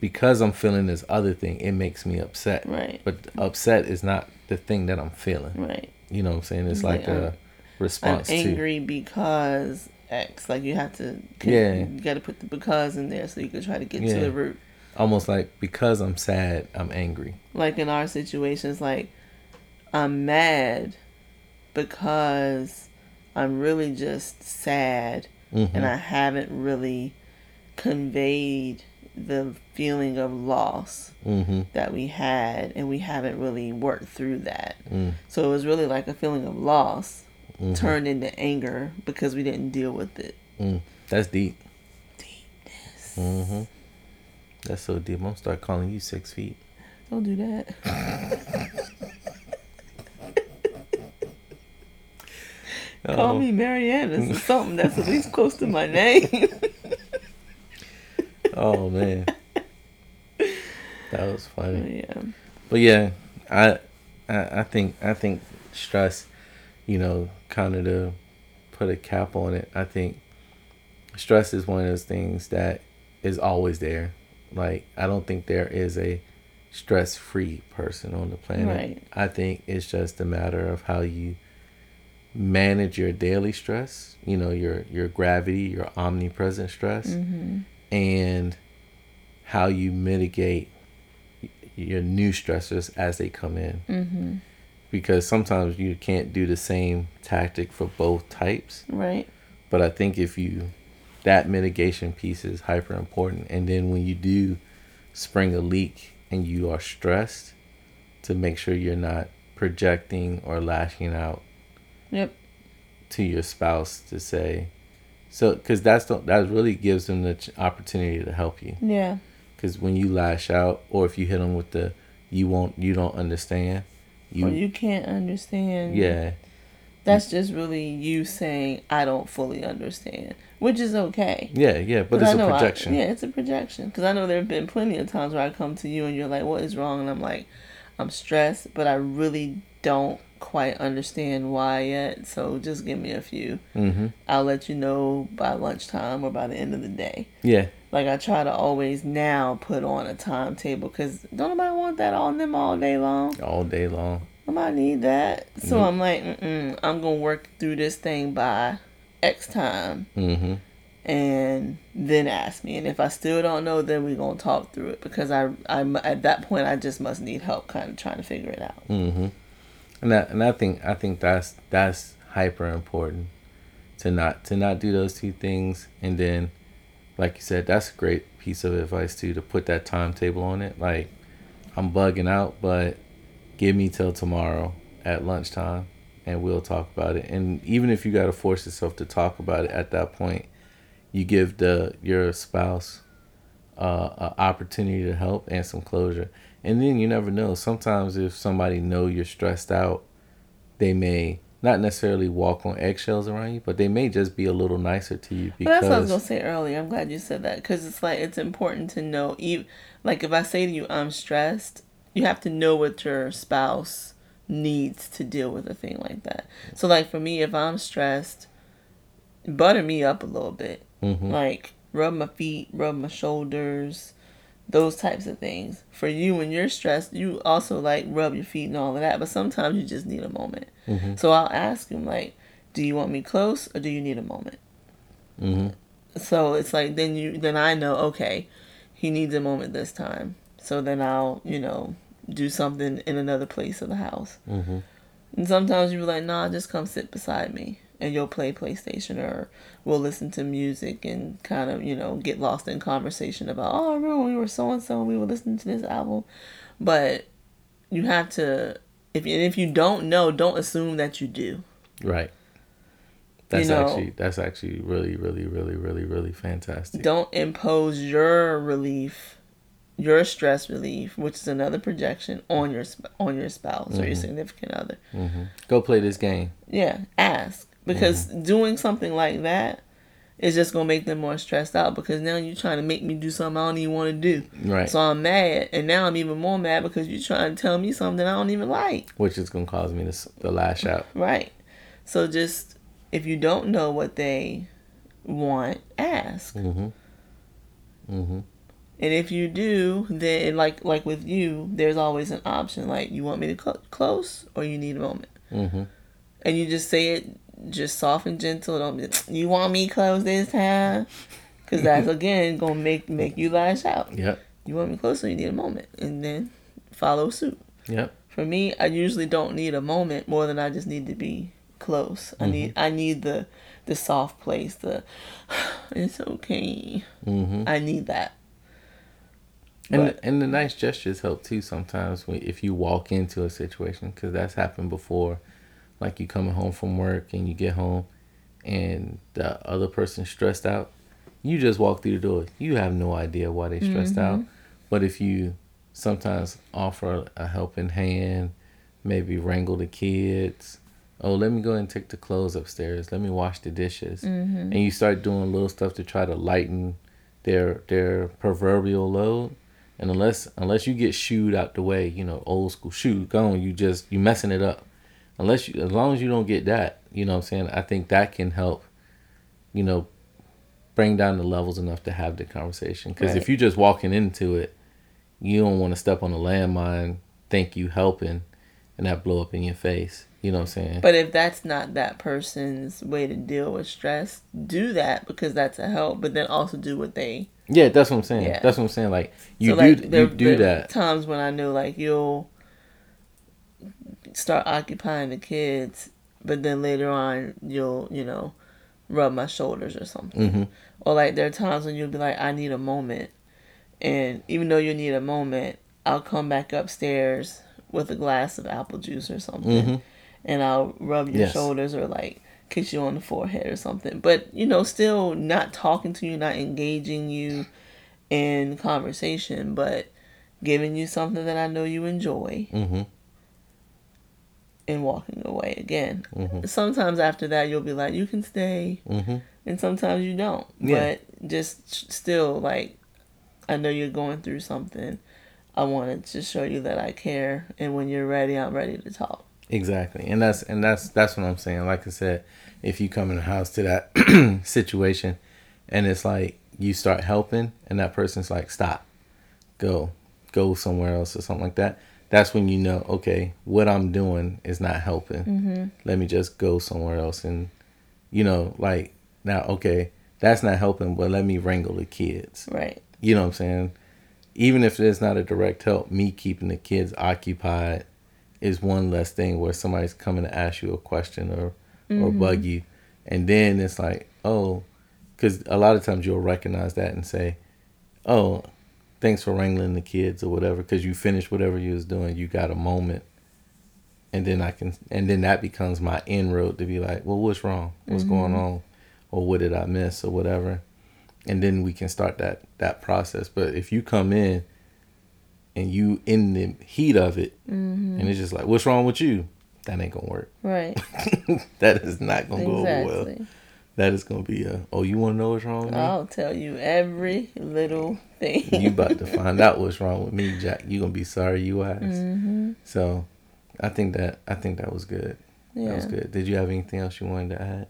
because I'm feeling this other thing, it makes me upset. Right. But upset is not the thing that I'm feeling. Right. You know what I'm saying? It's like, like a response I'm angry to, because X. Like you have to Yeah. You gotta put the because in there so you can try to get yeah. to the root. Almost like because I'm sad, I'm angry. Like in our situations, like I'm mad because I'm really just sad mm-hmm. and I haven't really conveyed the feeling of loss mm-hmm. that we had, and we haven't really worked through that. Mm. So it was really like a feeling of loss mm-hmm. turned into anger because we didn't deal with it. Mm. That's deep. Deepness. Mm-hmm. That's so deep. I'm gonna start calling you six feet. Don't do that. Uh-huh. Call me Marianne. This is something that's at least close to my name. oh man, that was funny. Yeah. But yeah, I, I, I think I think stress, you know, kind of to put a cap on it. I think stress is one of those things that is always there. Like I don't think there is a stress free person on the planet. Right. I think it's just a matter of how you manage your daily stress, you know, your your gravity, your omnipresent stress. Mm-hmm and how you mitigate your new stressors as they come in. Mm-hmm. Because sometimes you can't do the same tactic for both types. Right. But I think if you, that mitigation piece is hyper important. And then when you do spring a leak and you are stressed, to make sure you're not projecting or lashing out. Yep. To your spouse to say, so, because that's the, that really gives them the opportunity to help you. Yeah. Because when you lash out, or if you hit them with the, you won't, you don't understand. You, or you can't understand. Yeah. That's just really you saying, I don't fully understand. which is okay. Yeah, yeah, but it's a I- projection. yeah, it's a projection. Because I know there have been plenty of times where I come to you and you're like, "What is wrong?" And I'm like, "I'm stressed, but I really don't quite understand why yet. So just give me a few. Mm-hmm. I'll let you know by lunchtime or by the end of the day." Yeah. Like I try to always now put on a timetable because don't nobody want that on them all day long. All day long. Nobody need that. So Nope. I'm like, Mm-mm, I'm gonna work through this thing by X time Mm-hmm. and then ask me. And if I still don't know, then we're gonna talk through it because I I'm at that point I just must need help, kind of trying to figure it out. And that, and I think I think that's that's hyper important to not to not do those two things. And then like you said that's a great piece of advice too to put that timetable on it. Like I'm bugging out but give me till tomorrow at lunchtime and we'll talk about it. And even if you got to force yourself to talk about it at that point you give the your spouse uh, an opportunity to help and some closure. And then you never know. Sometimes if somebody know you're stressed out, they may not necessarily walk on eggshells around you, but they may just be a little nicer to you But that's what I was gonna say earlier. I'm glad you said that because it's like it's important to know. Even like if I say to you, I'm stressed, you have to know what your spouse needs to deal with a thing like that. So like for me, if I'm stressed, butter me up a little bit. Mhm. Like rub my feet, rub my shoulders, those types of things. For you, when you're stressed, you also like rub your feet and all of that. But sometimes you just need a moment. Mhm. So I'll ask him like, "Do you want me close or do you need a moment?" Mhm. So it's like then you then I know okay, he needs a moment this time. So then I'll you know do something in another place of the house. Mhm. And sometimes you're like, nah, just come sit beside me, and you'll play PlayStation or we'll listen to music and kind of you know get lost in conversation about oh I remember we were so and so we were listening to this album, but you have to if you, if you don't know, don't assume that you do. right. That's know- actually that's actually really really really really really fantastic. don't impose your relief your stress relief which is another projection on your on your spouse or your significant other hmm Go play this game. yeah ask because doing something like that is just gonna make them more stressed out because now you're trying to make me do something I don't even want to do. Right. So I'm mad, and now I'm even more mad because you're trying to tell me something I don't even like. Which is gonna cause me to, to lash out. Right. So just if you don't know what they want, ask. Mm-hmm. Mm-hmm. And if you do, then like like with you, there's always an option. Like you want me to cl- close or you need a moment, Mm-hmm. and you just say it just soft and gentle. Don't be, you want me close this time, because that's again gonna make make you lash out. Yep. You want me close or you need a moment, and then follow suit. Yep. For me, I usually don't need a moment more than I just need to be close. I need I need the the soft place. The it's okay. Mm-hmm. I need that. And But- and the nice gestures help too sometimes when if you walk into a situation because that's happened before, like you coming home from work and you get home, and the other person's stressed out, you just walk through the door. You have no idea why they stressed mm-hmm. out, but if you sometimes offer a helping hand, maybe wrangle the kids. Oh, let me go and take the clothes upstairs. Let me wash the dishes, mm-hmm. and you start doing little stuff to try to lighten their their proverbial load. And unless unless you get shooed out the way, you know, old school shoot gone, you just you messing it up. Unless you as long as you don't get that, you know what I'm saying? I think that can help, you know, bring down the levels enough to have the conversation. Because Right. if you're just walking into it, you don't want to step on a landmine, think you helping, and that blow up in your face. You know what I'm saying? But if that's not that person's way to deal with stress, do that because that's a help. But then also do what they. yeah, that's what I'm saying. Yeah. That's what I'm saying. Like you so do like, you do there that. Times when I know like you'll start occupying the kids, but then later on you'll you know rub my shoulders or something. hmm Or like there are times when you'll be like, I need a moment, and even though you need a moment, I'll come back upstairs with a glass of apple juice or something, Mhm. and I'll rub your Yes. shoulders or like kiss you on the forehead or something. But you know, still not talking to you, not engaging you in conversation, but giving you something that I know you enjoy hmm and walking away again. Mhm. Sometimes after that, you'll be like, you can stay. hmm and sometimes you don't. Yeah. But just still, like, I know you're going through something. I wanted to show you that I care, and when you're ready, I'm ready to talk. Exactly, and that's and that's that's what I'm saying. Like I said, if you come in the house to that situation, and it's like you start helping, and that person's like, "Stop, go, go somewhere else," or something like that. That's when you know, okay, what I'm doing is not helping. Mm-hmm. Let me just go somewhere else, and you know, like now, okay, that's not helping, but let me wrangle the kids. Right. You know what I'm saying? Even if it's not a direct help, me keeping the kids occupied is one less thing where somebody's coming to ask you a question or or bug you, and then it's like, oh, because a lot of times you'll recognize that and say, oh, thanks for wrangling the kids or whatever, because you finished whatever you was doing, you got a moment, and then I can, and then that becomes my inroad to be like, well, what's wrong? What's mm-hmm. going on? Or what did I miss or whatever? And then we can start that that process. But if you come in and you in the heat of it, mm-hmm. and it's just like, what's wrong with you? That ain't gonna work. Right. that is not gonna go over well. That is gonna be a. Oh, you want to know what's wrong with me? I'll tell you every little thing. you about to find out what's wrong with me, Jack. You gonna be sorry you asked. Mm-hmm. So, I think that I think that was good. That Yeah. was good. Did you have anything else you wanted to add?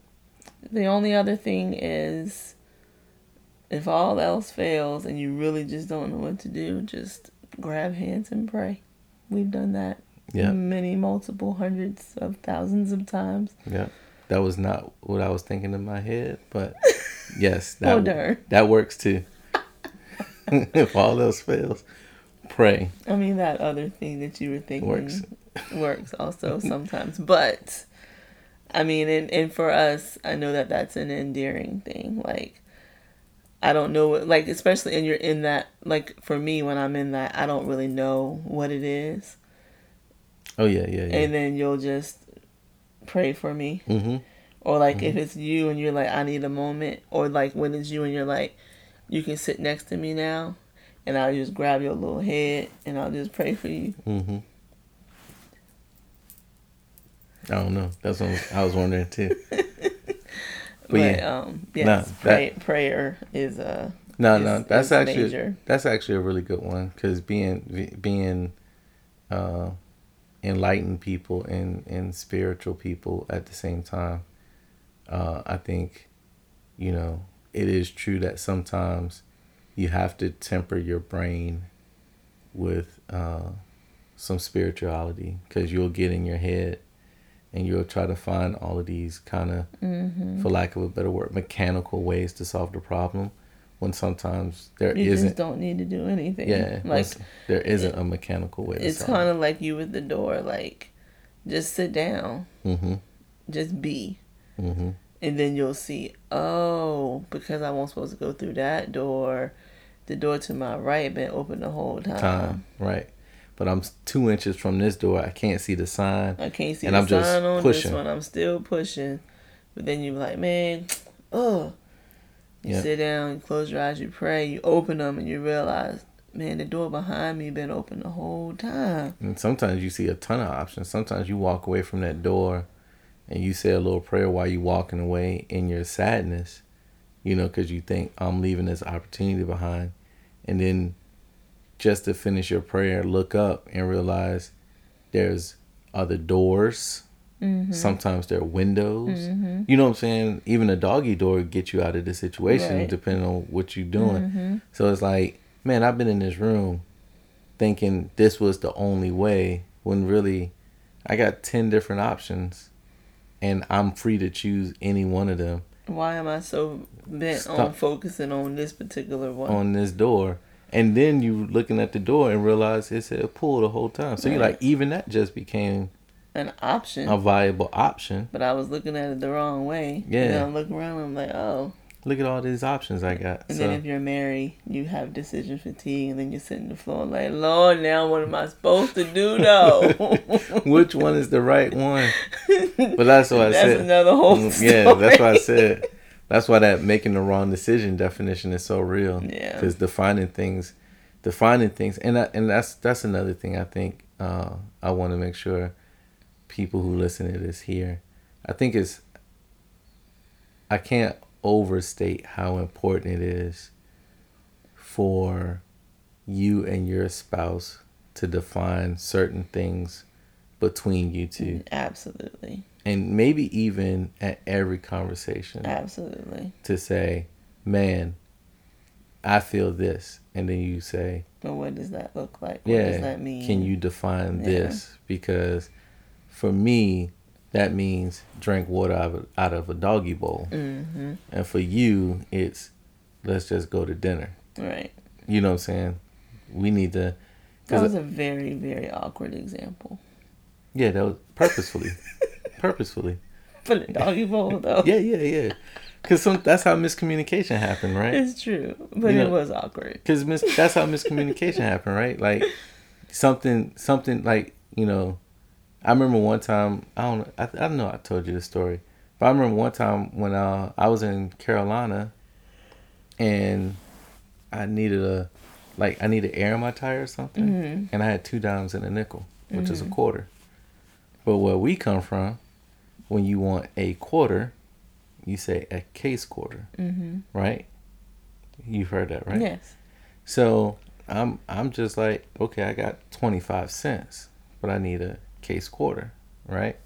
The only other thing is if all else fails and you really just don't know what to do, just grab hands and pray. We've done that Yeah, many, multiple hundreds of thousands of times. yeah. That was not what I was thinking in my head, but yes, Oh, that darn. that works too. if all else fails, pray I mean, that other thing that you were thinking works. works also sometimes. But, I mean, and, and for us, I know that that's an endearing thing. Like, I don't know, what- like, especially and you're in that, like, for me, when I'm in that, I don't really know what it is. Oh yeah, yeah, yeah. And then you'll just pray for me. mm-hmm. Or, like, if it's you and you're like, I need a moment. Or, like, when it's you and you're like, you can sit next to me now. And I'll just grab your little head and I'll just pray for you. Mm-hmm. I don't know. That's what I was wondering too. But, yeah. um, yes, No, pray, prayer is uh No, is- no, that's actually major. that's actually a really good one because being being uh, enlightened people and and spiritual people at the same time, uh, I think, you know, it is true that sometimes you have to temper your brain with uh, some spirituality because you'll get in your head and you'll try to find all of these kind of Mm-hmm. for lack of a better word, mechanical ways to solve the problem when sometimes there You not just don't need to do anything. yeah, like there isn't a mechanical way to it's kind of like you at the door. Like, just sit down, mm-hmm, just be, mm-hmm. and then you'll see. Oh, because I wasn't supposed to go through that door. The door to my right been open the whole time. time right. But I'm two inches from this door. I can't see the sign. I can't see And the I'm just sign on pushing. this one. I'm still pushing. But then you're like, man, oh. You Yeah. sit down, you close your eyes, you pray, you open them, and you realize, man, the door behind me been open the whole time. And sometimes you see a ton of options. Sometimes you walk away from that door, and you say a little prayer while you walking away in your sadness, you know, because you think I'm leaving this opportunity behind, and then just to finish your prayer, look up and realize there's other doors. Mm-hmm. Sometimes there are windows. You know what I'm saying? Even a doggy door get you out of the situation Right. depending on what you're doing. Mm-hmm. So it's like, man, I've been in this room thinking this was the only way when really I got 10 different options and I'm free to choose any one of them Why am I so bent on focusing on this particular one? on this door. And then you looking at the door and realize it said pull the whole time. So you're like, even that just became An option. a viable option. but I was looking at it the wrong way. Yeah. And I look around I'm like, oh. Look at all these options I got. And so, then if you're married, you have decision fatigue, and then you sit on the floor like, Lord, now what am I supposed to do though? which one is the right one? But that's what I That's said. another whole Mm, Yeah, that's why I said. That's why that making the wrong decision definition is so real. Yeah. Because defining things, defining things, and that, and that's that's another thing I think uh, I want to make sure people who listen to this hear. I think it's. I can't overstate how important it is for you and your spouse to define certain things between you two. Absolutely. And maybe even at every conversation. Absolutely. To say, man, I feel this. And then you say, But what does that look like? What yeah, does that mean? Can you define yeah. this? Because for me, that means drink water out of, out of a doggy bowl. Mm-hmm. And for you, it's let's just go to dinner. Right. You know what I'm saying? We need to. That was a very, very awkward example. Yeah, that was purposefully. purposefully. For the doggy bowl, though. yeah, yeah, yeah. Because that's how miscommunication happened, right? It's true, but you it know, was awkward. Because mis- that's how miscommunication happened, right? Like something, something like you know. I remember one time. I don't. I, I don't know. I told you the story, but I remember one time when uh, I was in Carolina, and I needed a, like I needed air in my tire or something, mm-hmm. and I had two dimes and a nickel, which mm-hmm. is a mm-hmm. quarter. But where we come from, when you want a quarter, you say a case quarter, mm-hmm. right? You've heard that, right? Yes. So I'm I'm just like, okay, I got twenty five cents, but I need a case quarter, right?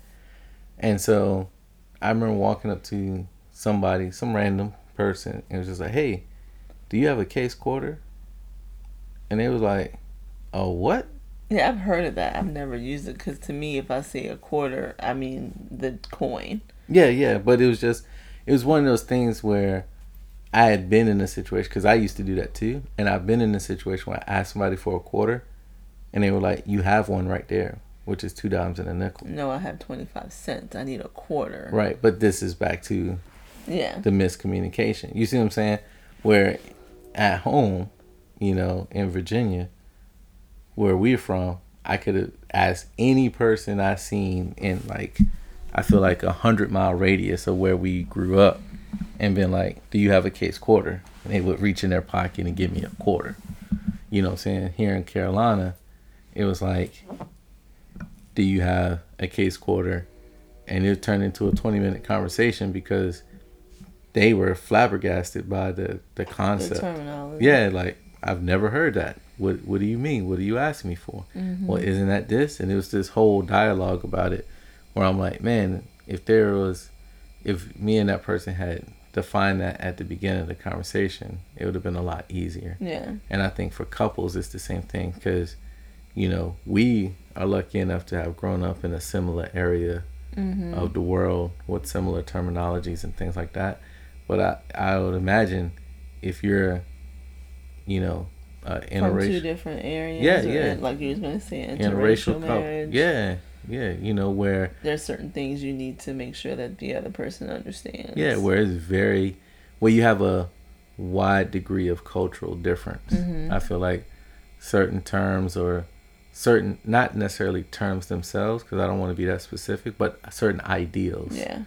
And so I remember walking up to somebody, some random person, and it was just like, hey, do you have a case quarter? And it was like, oh, what? Yeah, I've heard of that. I've never used it because to me, if I say a quarter, I mean the coin. Yeah, yeah, but it was just, it was one of those things where I had been in a situation because I used to do that too, and I've been in a situation where I asked somebody for a quarter, and they were like, "You have one right there, which is two dimes and a nickel." No, I have twenty five cents. I need a quarter. Right, but this is back to yeah the miscommunication. You see what I'm saying? Where at home, you know, in Virginia, where we're from, I could have asked any person I seen in like I feel like a hundred mile radius of where we grew up and been like, Do you have a case quarter? And they would reach in their pocket and give me a quarter. You know what I'm saying? Here in Carolina, it was like, Do you have a case quarter? And it turned into a twenty minute conversation because they were flabbergasted by the, the concept. The yeah, like I've never heard that. What What do you mean? What are you asking me for? Mm-hmm. Well, isn't that this? And it was this whole dialogue about it, where I'm like, man, if there was, if me and that person had defined that at the beginning of the conversation, it would have been a lot easier. Yeah. And I think for couples, it's the same thing because, you know, we are lucky enough to have grown up in a similar area mm-hmm. of the world with similar terminologies and things like that. But I, I would imagine if you're, you know, uh, from two different areas. Yeah, yeah. Like you was gonna say, interracial, interracial marriage. Yeah, yeah. You know where there's certain things you need to make sure that the other person understands. Yeah, where it's very, where you have a wide degree of cultural difference. Mm-hmm. I feel like certain terms or certain, not necessarily terms themselves, because I don't want to be that specific, but certain ideals. Yeah.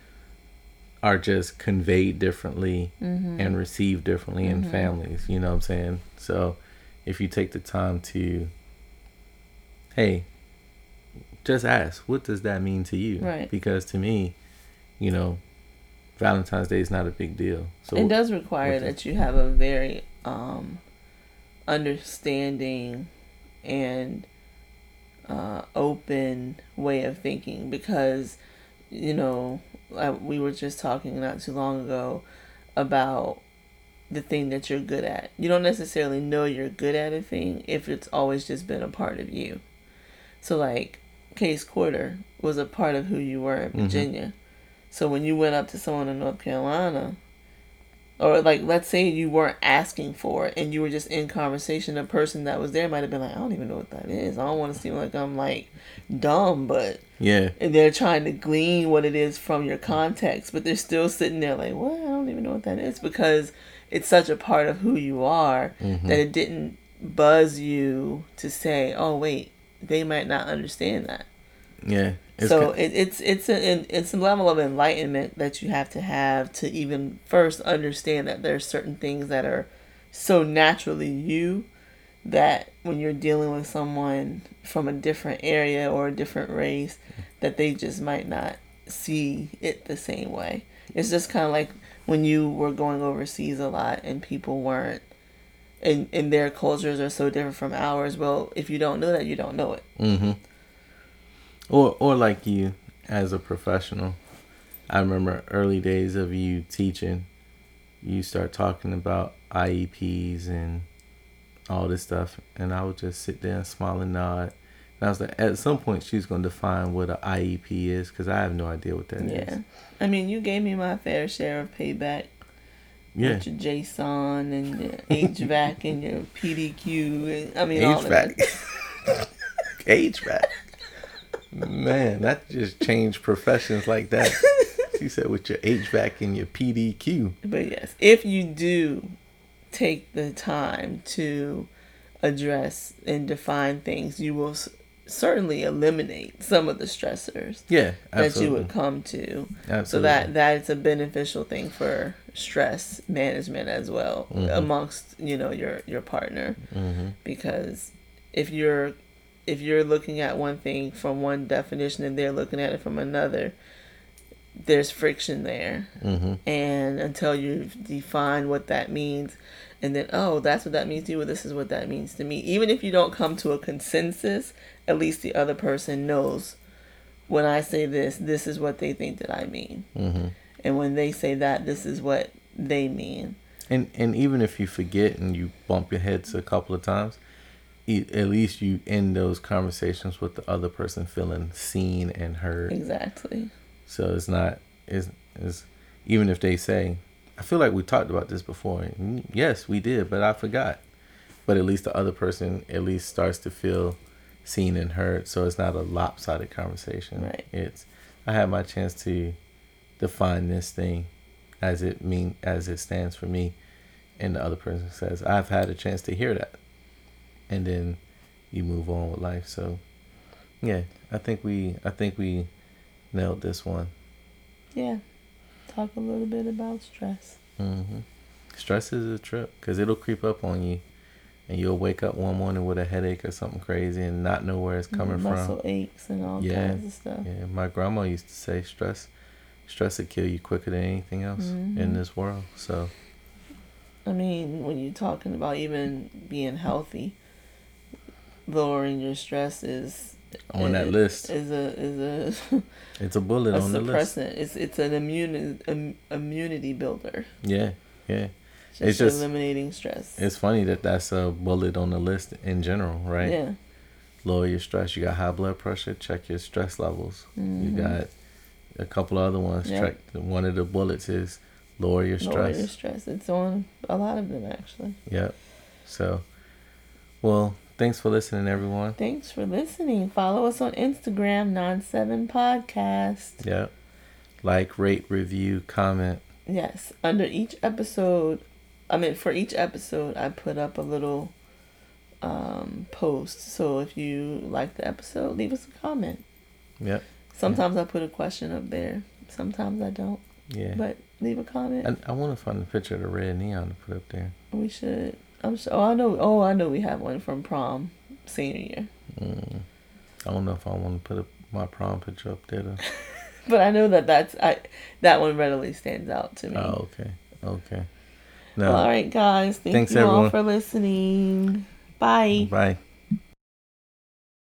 Are just conveyed differently mm-hmm. and received differently mm-hmm. in families. You know what I'm saying? So if you take the time to, hey, just ask, what does that mean to you? Right. Because to me, you know, Valentine's Day is not a big deal. So it does require that you have a very um, understanding and uh, open way of thinking because, you know, we were just talking not too long ago about the thing that you're good at. You don't necessarily know you're good at a thing if it's always just been a part of you. So like Case Quarter was a part of who you were in mm-hmm. Virginia. Mm-hmm. So when you went up to someone in North Carolina, or like let's say you weren't asking for it and you were just in conversation, the person that was there might have been like, I don't even know what that is. I don't want to seem like I'm like dumb, but yeah, and they're trying to glean what it is from your context, but they're still sitting there like, what? I don't even know what that is because it's such a part of who you are mm-hmm. that it didn't buzz you to say, "Oh, wait, they might not understand that." Yeah. It's so it, it's it's a it's a level of enlightenment that you have to have to even first understand that there's certain things that are so naturally you that when you're dealing with someone from a different area or a different race that they just might not see it the same way. It's just kind of like when you were going overseas a lot and people weren't and, and their cultures are so different from ours well if you don't know that you don't know it Mm-hmm. Or or like you as a professional. I remember early days of you teaching, you start talking about IEPs and all this stuff, and I would just sit there and smile and nod. And I was like, at some point, she's gonna define what an IEP is, because I have no idea what that is. yeah i mean you gave me my fair share of payback Yeah. with your JSON and your HVAC and your PDQ. And, I mean, all of that. HVAC. Man, that just changed professions like that. She said with your HVAC and your PDQ. But yes, if you do take the time to address and define things, you will s- certainly eliminate some of the stressors Yeah, that you would come to. Absolutely. So that that's a beneficial thing for stress management as well amongst you know your your partner hmm because if you're if you're looking at one thing from one definition and they're looking at it from another there's friction there. Hmm and until you define what that means and then oh that's what that means to you well, this is what that means to me. Even if you don't come to a consensus at least the other person knows when i say this this is what they think that i mean. Hmm and when they say that this is what they mean. And and even if you forget and you bump your heads a couple of times, at least you end those conversations with the other person feeling seen and heard. exactly So it's not is is even if they say, I feel like we talked about this before. And Yes, we did, but I forgot. But at least the other person at least starts to feel seen and heard. So it's not a lopsided conversation. Right. It's I had my chance to define this thing as it mean as it stands for me and the other person says, I've had a chance to hear that. And then you move on with life. So yeah, I think we I think we nailed this one. yeah talk a little bit about stress hmm Stress is a trip because it'll creep up on you, and you'll wake up one morning with a headache or something crazy and not know where it's coming muscle from. aches and all Yeah. kinds of stuff Yeah, my grandma used to say stress, stress will kill you quicker than anything else in Mhm. this world. So I mean, when you're talking about even being healthy, lowering your stress is on that list, is a is a, it's a bullet a on the list. suppressant. It's it's an immune um, immunity builder. Yeah, yeah. Just, It's just- eliminating stress. It's funny that that's a bullet on the list in general, right? Yeah. Lower your stress. You got high blood pressure. Check your stress levels. Mhm. You got a couple other ones. Yeah. Check one of the bullets is lower your stress. Lower your stress. It's on a lot of them actually. Yep. So, well, thanks for listening, everyone. Thanks for listening. Follow us on Instagram, non seven podcast. Yep. Like, rate, review, comment. Yes. Under each episode, I mean, for each episode, I put up a little um, post. So if you like the episode, leave us a comment. Yep. Sometimes I put a question up there. Sometimes I don't. Yeah. But leave a comment. I, I want to find a picture of the red neon to put up there. we should. I'm sure. Oh, I know. Oh, I know. We have one from prom senior year. Mm. I don't know if I want to put up my prom picture up there. Though. But I know that that's I. That one readily stands out to me. Oh, okay. Okay. No. Well, all right, guys. Thank Thanks, you all everyone. for listening. Bye. Bye.